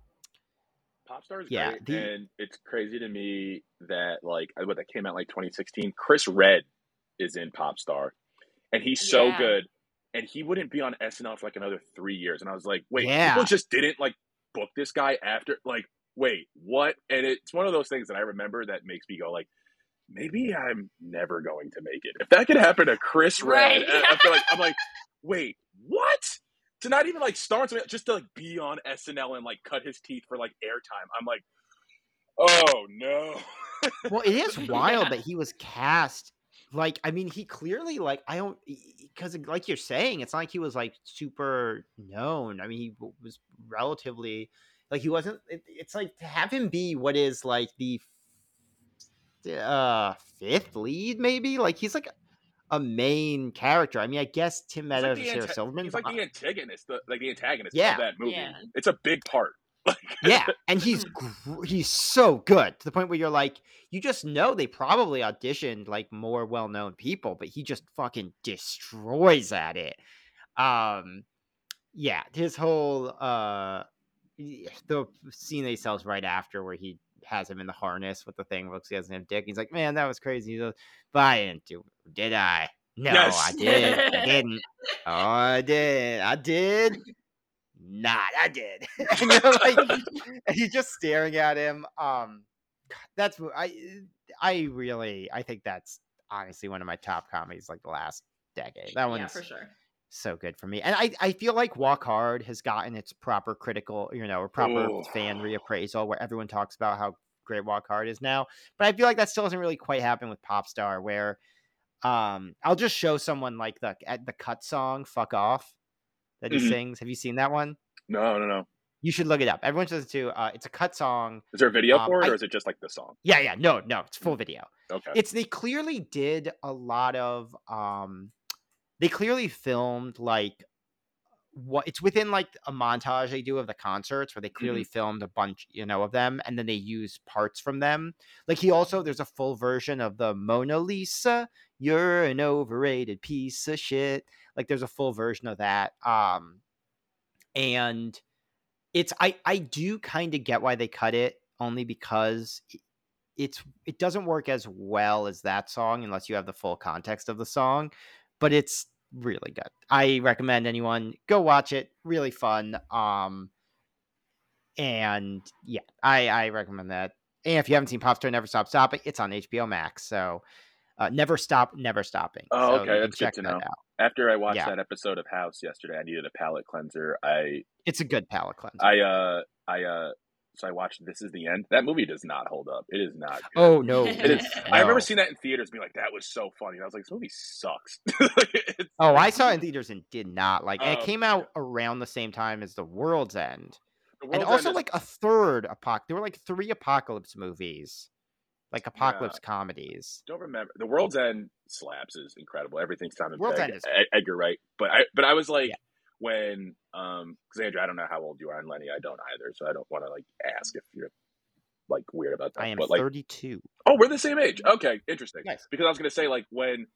Popstar is yeah, great, the, and it's crazy to me that like uh, what that came out like 2016. Chris Redd is in Popstar, and he's so yeah. good, and he wouldn't be on SNL for like another three years. And I was like, wait, yeah. people just didn't like book this guy after like wait what? And it's one of those things that I remember that makes me go like, maybe I'm never going to make it. If that could happen to Chris right. Redd, I feel like I'm like, wait, what? To not even like start something, just to like be on SNL and like cut his teeth for like airtime. I'm like, oh no. well, it is wild yeah. that he was cast. Like, I mean, he clearly like I don't because like you're saying, it's not like he was like super known. I mean, he was relatively like he wasn't. It, it's like to have him be what is like the uh fifth lead, maybe. Like he's like a main character. I mean, I guess Tim Meadows, like Sarah Silverman. He's like the antagonist, the, like the antagonist yeah. of that movie. Yeah. It's a big part. yeah, and he's gr- he's so good to the point where you're like, you just know they probably auditioned like more well known people, but he just fucking destroys at it. Um, yeah, his whole uh, the scene they sells right after where he has him in the harness with the thing looks he doesn't have dick. He's like, man, that was crazy. Like, but I didn't do. Did I? No, yes. I did. I didn't. Oh, I did. I did. Not. I did. you know, like, he's just staring at him. Um, that's I. I really. I think that's honestly one of my top comedies like the last decade. That one's yeah, for sure so good for me. And I, I feel like Walk Hard has gotten its proper critical, you know, or proper Ooh. fan reappraisal where everyone talks about how great Walk Hard is now. But I feel like that still doesn't really quite happen with Popstar where um I'll just show someone like the at the cut song Fuck Off that he mm-hmm. sings. Have you seen that one? No, no, no. You should look it up. Everyone says it too. Uh, it's a cut song. Is there a video um, for it, I, or is it just like the song? Yeah, yeah. No, no. It's full video. Okay. It's they clearly did a lot of um they clearly filmed like what it's within like a montage they do of the concerts where they clearly mm-hmm. filmed a bunch you know of them and then they use parts from them like he also there's a full version of the mona lisa you're an overrated piece of shit like there's a full version of that um and it's i i do kind of get why they cut it only because it's it doesn't work as well as that song unless you have the full context of the song but it's really good. I recommend anyone go watch it. Really fun. Um, and yeah, I I recommend that. And if you haven't seen Popstar Never Stop Stopping, it's on HBO Max. So uh, never stop, never stopping. Oh, so okay, that's good to know. Out. After I watched yeah. that episode of House yesterday, I needed a palate cleanser. I it's a good palate cleanser. I uh I uh so I watched This Is the End. That movie does not hold up. It is not. Good. Oh no, it is. No. I remember seeing that in theaters, being like, "That was so funny." And I was like, "This movie sucks." oh, I saw it in theaters and did not like. it oh, came out around the same time as The World's End, the World's and also End like is... a third apoc. There were like three apocalypse movies, like apocalypse yeah. comedies. Don't remember. The World's End slaps is incredible. Everything's Simon World's Pegg, End is Edgar Wright. But I, but I was like. Yeah when um because Andrew, I don't know how old you are, and Lenny, I don't either, so I don't want to like ask if you're like weird about that. I am but, like, 32. Oh, we're the same age. Okay, interesting. Nice. Because I was gonna say like when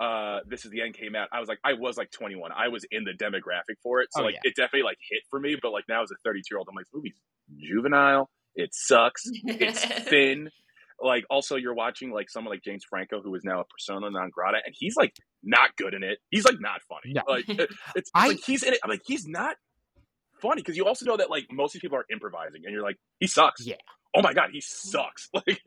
uh this is the end came out, I was like I was like 21. I was in the demographic for it, so oh, like yeah. it definitely like hit for me. But like now as a 32 year old, I'm like, this movie's juvenile. It sucks. It's thin like also you're watching like someone like James Franco who is now a persona non grata and he's like not good in it. He's like not funny. No. Like it's, I, like he's in it. I'm like he's not funny because you also know that like most of these people are improvising and you're like he sucks. Yeah. Oh my god, he sucks. Like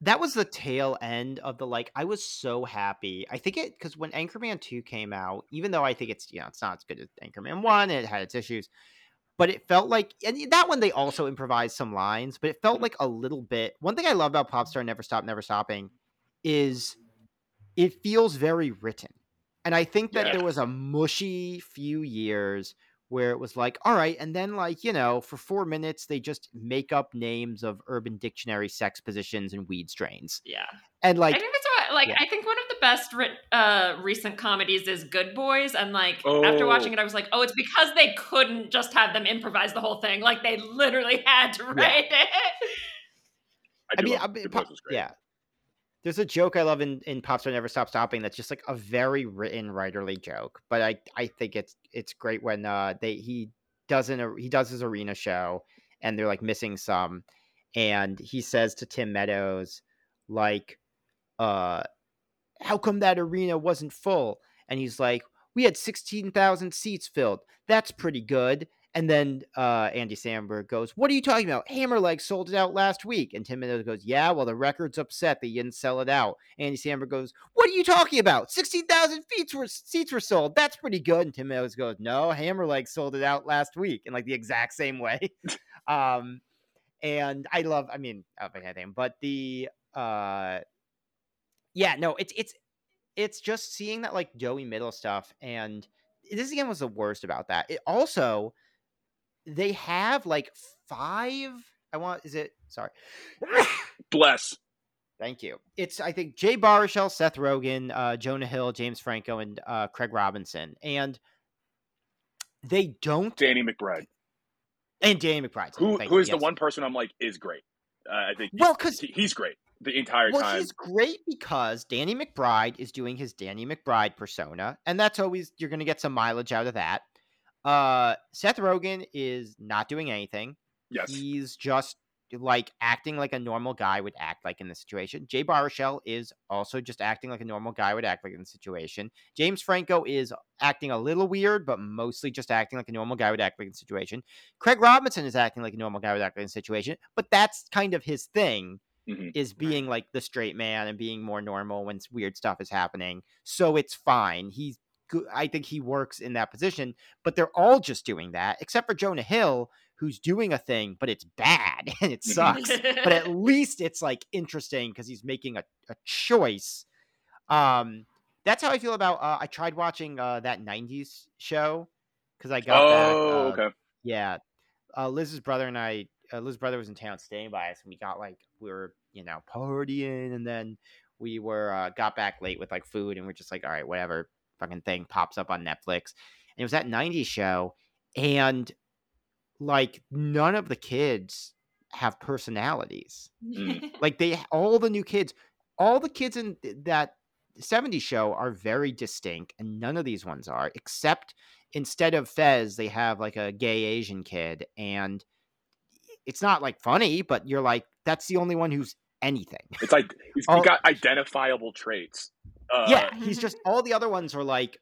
that was the tail end of the like. I was so happy. I think it because when Anchorman two came out, even though I think it's you know it's not as good as Anchorman one, it had its issues but it felt like and that one they also improvised some lines but it felt mm-hmm. like a little bit one thing i love about popstar never stop never stopping is it feels very written and i think that yeah. there was a mushy few years where it was like all right and then like you know for four minutes they just make up names of urban dictionary sex positions and weed strains yeah and like i think that's what like yeah. i think one of the best uh recent comedies is good boys and like oh. after watching it i was like oh it's because they couldn't just have them improvise the whole thing like they literally had to write yeah. it I, I mean, I mean yeah there's a joke I love in, in Popstar Never Stop Stopping that's just like a very written writerly joke, but I, I think it's it's great when uh they he does an he does his arena show and they're like missing some, and he says to Tim Meadows like, uh, how come that arena wasn't full? And he's like, we had sixteen thousand seats filled. That's pretty good. And then uh, Andy Samberg goes, What are you talking about? Hammerleg sold it out last week. And Tim Meadows goes, Yeah, well, the record's upset that you didn't sell it out. Andy Samberg goes, What are you talking about? 16,000 were, seats were sold. That's pretty good. And Tim Meadows goes, No, Hammerleg sold it out last week in like the exact same way. um, and I love, I mean, I don't think anything, but the, uh, yeah, no, it's, it's, it's just seeing that like Joey Middle stuff. And this again was the worst about that. It also, they have like five. I want. Is it? Sorry. Bless. Thank you. It's I think Jay Baruchel, Seth Rogen, uh, Jonah Hill, James Franco, and uh, Craig Robinson, and they don't. Danny McBride. And Danny McBride. Who who is yes. the one person I'm like is great. Uh, I think. Well, because he's great. the entire well, time. he's great because Danny McBride is doing his Danny McBride persona, and that's always you're going to get some mileage out of that. Uh, Seth Rogen is not doing anything. Yes. He's just like acting like a normal guy would act like in this situation. Jay Baruchel is also just acting like a normal guy would act like in the situation. James Franco is acting a little weird, but mostly just acting like a normal guy would act like in the situation. Craig Robinson is acting like a normal guy would act like in the situation, but that's kind of his thing Mhm. is being like the straight man and being more normal when weird stuff is happening. So it's fine. He's. I think he works in that position, but they're all just doing that except for Jonah Hill, who's doing a thing, but it's bad and it Mhm. sucks. but at least it's like interesting because he's making a, a choice. Um, that's how I feel about. Uh, I tried watching uh, that '90s show because I got. Oh, uh, okay. yeah, uh, Liz's brother and I. Uh, Liz's brother was in town staying by us, and we got like we were you know partying, and then we were uh, got back late with like food, and we're just like, all right, whatever, fucking thing pops up on Netflix, and it was that '90s show, and like none of the kids have personalities Mm. like they all the new kids all the kids in that 70s show are very distinct and none of these ones are except instead of fez they have like a gay asian kid and it's not like funny but you're like that's the only one who's anything It's like he's, he got identifiable traits. Uh, yeah he's just all the other ones are like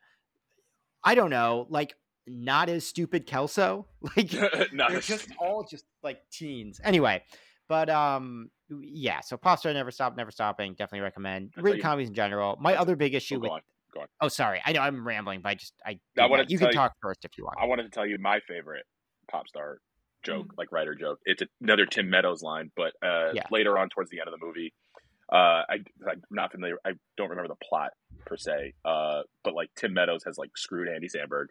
i don't know like not as stupid kelso. Like no, they're just all just like teens. Anyway but um yeah so pop star never stop never stopping definitely recommend. I'll read you- comedies in general. My other big issue Oh, with on. oh sorry i know i'm rambling but i just i, I did wanted you can you- talk first if you want. I wanted to tell you my favorite pop star joke, Mm. like writer joke. It's another Tim Meadows line, but uh, Yeah. later on towards the end of the movie, uh, I, I'm not familiar. I don't remember the plot per se, uh, but like Tim Meadows has like screwed Andy Samberg,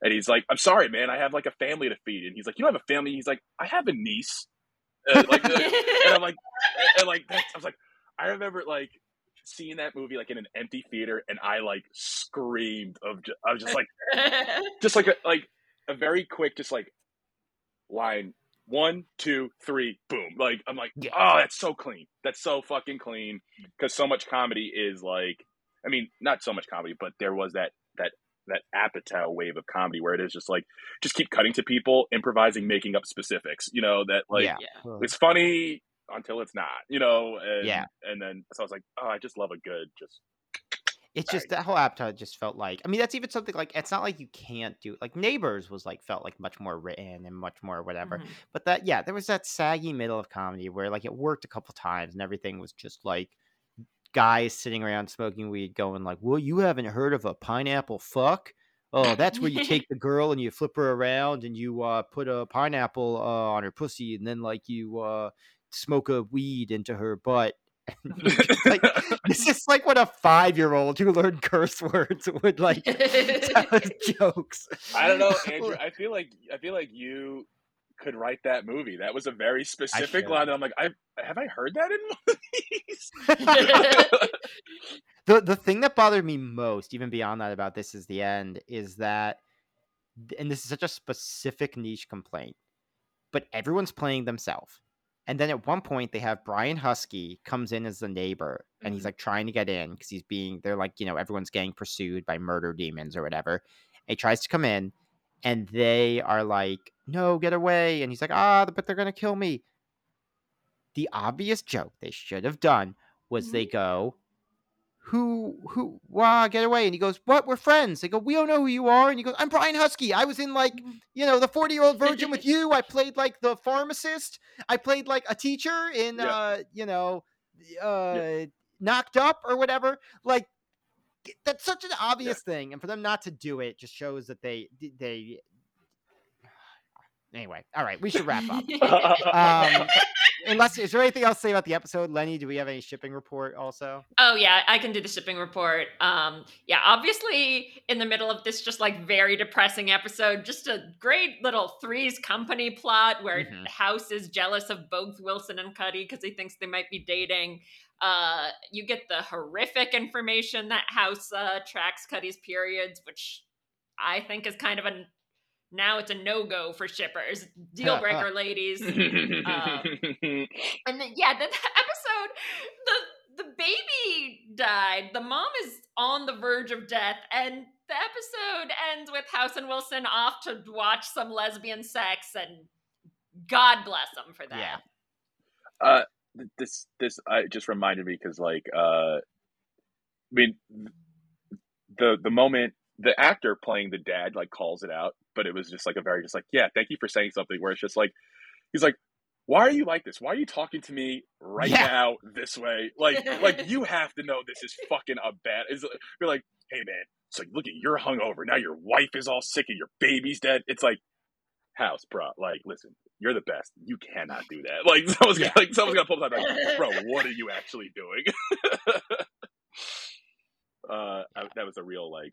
and he's like, "I'm sorry, man, I have like a family to feed," and he's like, "You don't have a family?" He's like, "I have a niece," uh, like, uh, and I'm like, and like I was like, I remember like seeing that movie like in an empty theater, and I like screamed of, ju- I was just like just like a like a very quick just like line one two three boom like i'm like Yeah. oh that's so clean that's so fucking clean because so much comedy is like i mean not so much comedy but there was that that that apatow wave of comedy where it is just like just keep cutting to people improvising making up specifics you know that like yeah Yeah. it's funny until it's not you know and, Yeah. and then so i was like oh i just love a good just it's just that whole apatow just felt like i mean that's even something like it's not like you can't do like neighbors was like felt like much more written and much more whatever Mhm. But that, yeah, there was that saggy middle of comedy where like it worked a couple times and everything was just like guys sitting around smoking weed going like, well, you haven't heard of a pineapple fuck? Oh, that's where you take the girl and you flip her around and you uh, put a pineapple uh, on her pussy and then like you uh, smoke a weed into her butt. It's like, this is like what a five year old who learned curse words would like tell as jokes. I don't know, Andrew. I feel like I feel like you could write that movie. That was a very specific line. That I'm like, I have I heard that in one of the the thing that bothered me most, even beyond that, about this is the end, is that, and this is such a specific niche complaint, but everyone's playing themselves. And then at one point, they have Brian Huskey comes in as the neighbor, and he's Mhm. like trying to get in because he's being, they're like, you know, everyone's getting pursued by murder demons or whatever. And he tries to come in, and they are like, no, get away. And he's like, ah, but they're gonna kill me. The obvious joke they should have done was they go, who who wow get away. And he goes what we're friends. They go we don't know who you are. And he goes i'm brian huskey. I was in like you know the 40 year old virgin with you. I played like the pharmacist. I played like a teacher in Yeah. uh you know uh knocked up or whatever. Like that's such an obvious thing. And for them not to do it just shows that they they anyway all right we should wrap up. Um unless is there anything else to say about the episode lenny do we have any shipping report also Oh yeah, I can do the shipping report. Um, yeah, obviously in the middle of this just like very depressing episode, just a great little threes company plot where Mhm. House is jealous of both Wilson and Cuddy because he thinks they might be dating. Uh, you get the horrific information that House uh, tracks Cuddy's periods, which I think is kind of a now it's a no go for shippers. Deal breaker, ladies. Um, and then yeah, the, the episode, the the baby died. The mom is on the verge of death, and the episode ends with House and Wilson off to watch some lesbian sex, and God bless them for that. Yeah. Uh, this this I just reminded me because like uh, I mean the the moment the actor playing the dad like calls it out, but it was just like a very just like yeah, thank you for saying something. Where it's just like he's like, why are you like this? Why are you talking to me right Yeah. now this way? Like like you have to know this is fucking a bad. Is you're like, hey man, it's like look at you're hungover now. Your wife is all sick and your baby's dead. It's like house, bro. Like listen, you're the best. You cannot do that. Like someone's Yeah. like someone's gonna pull up like, bro, what are you actually doing? uh, I- that was a real like,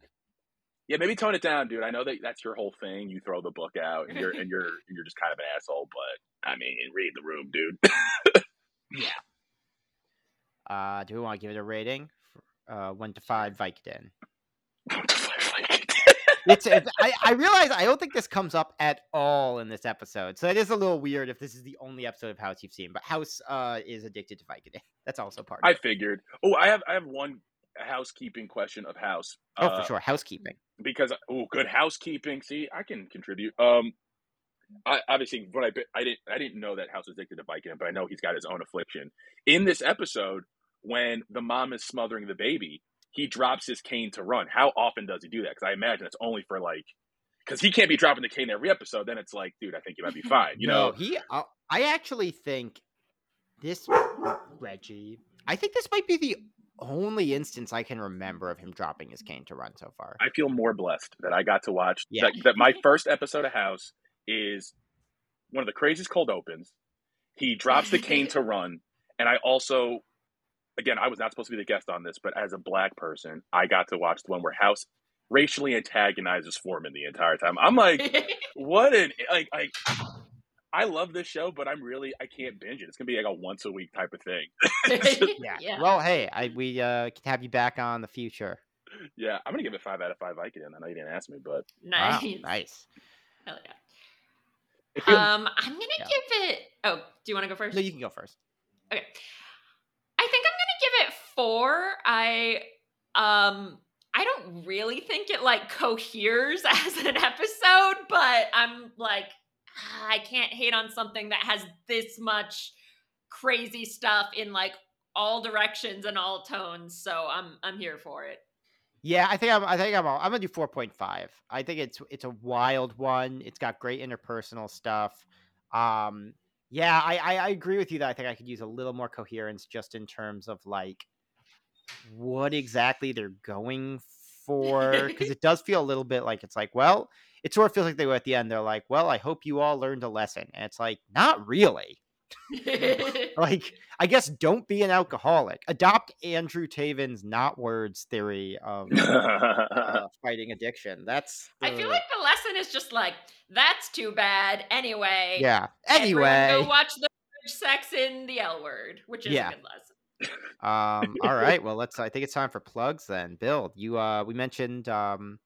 yeah, maybe tone it down, dude. I know that that's your whole thing. You throw the book out, and you're and you're and you're just kind of an asshole. But I mean, read the room, dude. Yeah. Uh, do we want to give it a rating? Uh, one to five, Vicodin. It's, it's I, I realize I don't think this comes up at all in this episode, so it is a little weird if this is the only episode of House you've seen. But House uh, is addicted to Vicodin. That's also part. of I figured. Oh, I have I have one housekeeping question of house. Oh, Uh, for sure, housekeeping. Because oh, good housekeeping. See, I can contribute. Um, I obviously what I I didn't I didn't know that House was addicted to Vicodin, but I know he's got his own affliction. In this episode, when the mom is smothering the baby, he drops his cane to run. How often does he do that? Because I imagine it's only for like, because he can't be dropping the cane every episode. Then it's like, dude, I think you might be fine. You no, know? he. Uh, I actually think this Reggie. I think this might be the only instance I can remember of him dropping his cane to run so far. I feel more blessed that I got to watch Yeah. that, that my first episode of House is one of the craziest cold opens. He drops the cane to run, and I also, again, I was not supposed to be the guest on this, but as a black person, I got to watch the one where House racially antagonizes Foreman the entire time. I'm like, what an like like. I love this show, but I'm really I can't binge it. It's gonna be like a once a week type of thing. Yeah. Yeah. Well, hey, I we uh can have you back on the future. yeah, I'm gonna give it five out of five Vicodin. I know you didn't ask me, but Wow, nice. nice. Hell yeah. Um, I'm gonna Yeah. give it. Oh, do you want to go first? No, you can go first. Okay. I think I'm gonna give it four. I um I don't really think it like coheres as an episode, but I'm like ah, I can't hate on something that has this much crazy stuff in like all directions and all tones. So I'm I'm here for it. Yeah, I think I'm. I think I'm. I'm gonna do four point five. I think it's it's a wild one. It's got great interpersonal stuff. Um, yeah, I, I I agree with you that I think I could use a little more coherence just in terms of like what exactly they're going for because it does feel a little bit like it's like well it sort of feels like they were at the end they're like well i hope you all learned a lesson and it's like not really. Like i guess don't be an alcoholic. Adopt andrew taven's Knotwords theory of uh, fighting addiction. That's I feel like the lesson is just like that's too bad. Anyway, yeah. Everyone anyway go watch the sex in the L word, which is Yeah. a good lesson. um all right. Well let's i think it's time for plugs then. Bill you uh we mentioned um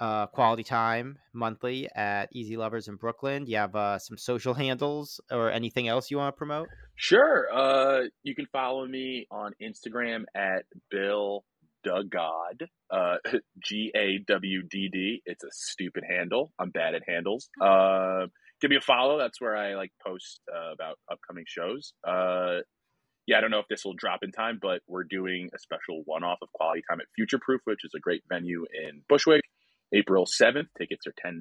uh quality time monthly at easy lovers in brooklyn do you have uh some social handles or anything else you want to promote Sure. Uh, you can follow me on Instagram at Bill Dugod. Uh, G A W D D. It's a stupid handle. I'm bad at handles. Uh, give me a follow. That's where I like post uh, about upcoming shows. Uh, yeah, I don't know if this will drop in time, but we're doing a special one-off of Quality Time at Future Proof, which is a great venue in Bushwick. April 7th. Tickets are $10.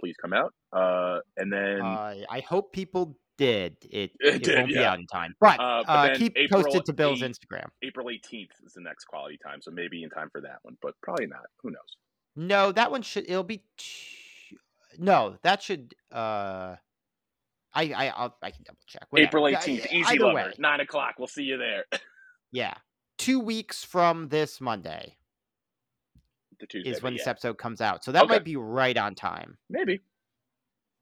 Please come out. Uh, and then uh i hope people did it It it, did, won't be out in time but Uh, uh, but then keep April posted to bill's 8th instagram April 18th is the next quality time, so maybe in time for that one, but probably not. Who knows? no that one should it'll be t- no that should uh I I I'll, I can double check. Whatever. April 18th, yeah, Easy Lover, way, 9 o'clock. We'll see you there. Yeah, two weeks from this Monday the Tuesday. is but when yeah. this episode comes out, so that Okay. might be right on time. Maybe.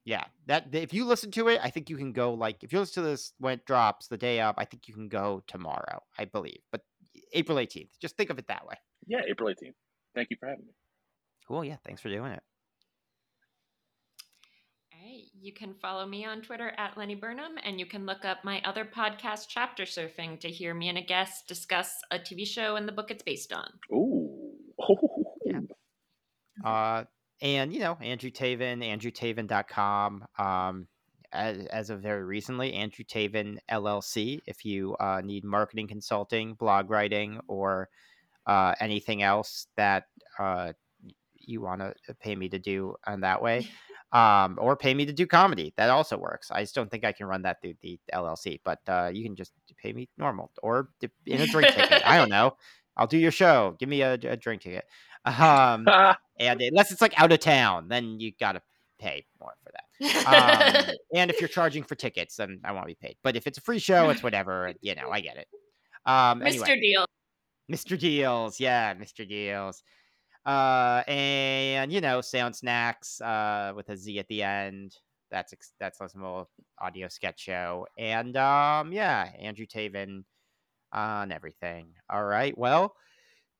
Yeah, that if you listen to it, I think you can go like if you listen to this when it drops the day up, I think you can go tomorrow, I believe. But April eighteenth, just think of it that way. Yeah, April 18th. Thank you for having me. Cool. Yeah, thanks for doing it. You can follow me on Twitter at Lenny Burnham, and you can look up my other podcast, Chapter Surfing, to hear me and a guest discuss a TV show and the book it's based on. Ooh. Yeah. Uh, and you know Andrew Taven, AndrewTaven.com. Um, as, as of very recently, Andrew Taven LLC. If you uh, need marketing consulting, blog writing, or uh, anything else that uh, you want to pay me to do on that way, um, or pay me to do comedy, that also works. I just don't think I can run that through the LLC, but uh, you can just pay me normal or in a drink ticket. I don't know. I'll do your show. Give me a, a drink ticket. Um, and unless it's like out of town, then you got to pay more for that. Um, and if you're charging for tickets, then I won't be paid. But if it's a free show, it's whatever. You know, I get it. Um, Mr. Anyway, Deal. Mr. Deals, yeah, Mr. Deals. Uh, and you know, Sound Snacks uh, with a Z at the end. That's ex- that's a small audio sketch show. And um, yeah, Andrew Taven on everything. All right, well.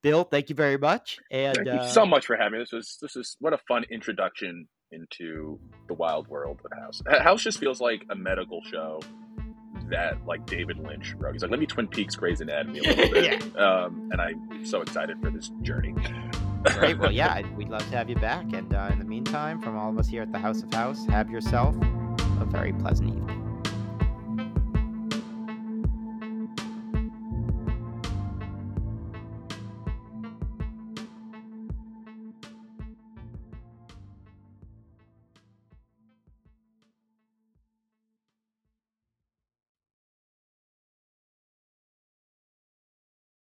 Bill, thank you very much. And Thank you uh, so much for having me. This is this is what a fun introduction into the wild world of House. House just feels like a medical show that like David Lynch wrote. He's like, let me Twin Peaks Grey's Anatomy a little bit. um, and I'm so excited for this journey. Great. Well, yeah, we'd love to have you back. And uh, in the meantime, from all of us here at the House of House, have yourself a very pleasant evening.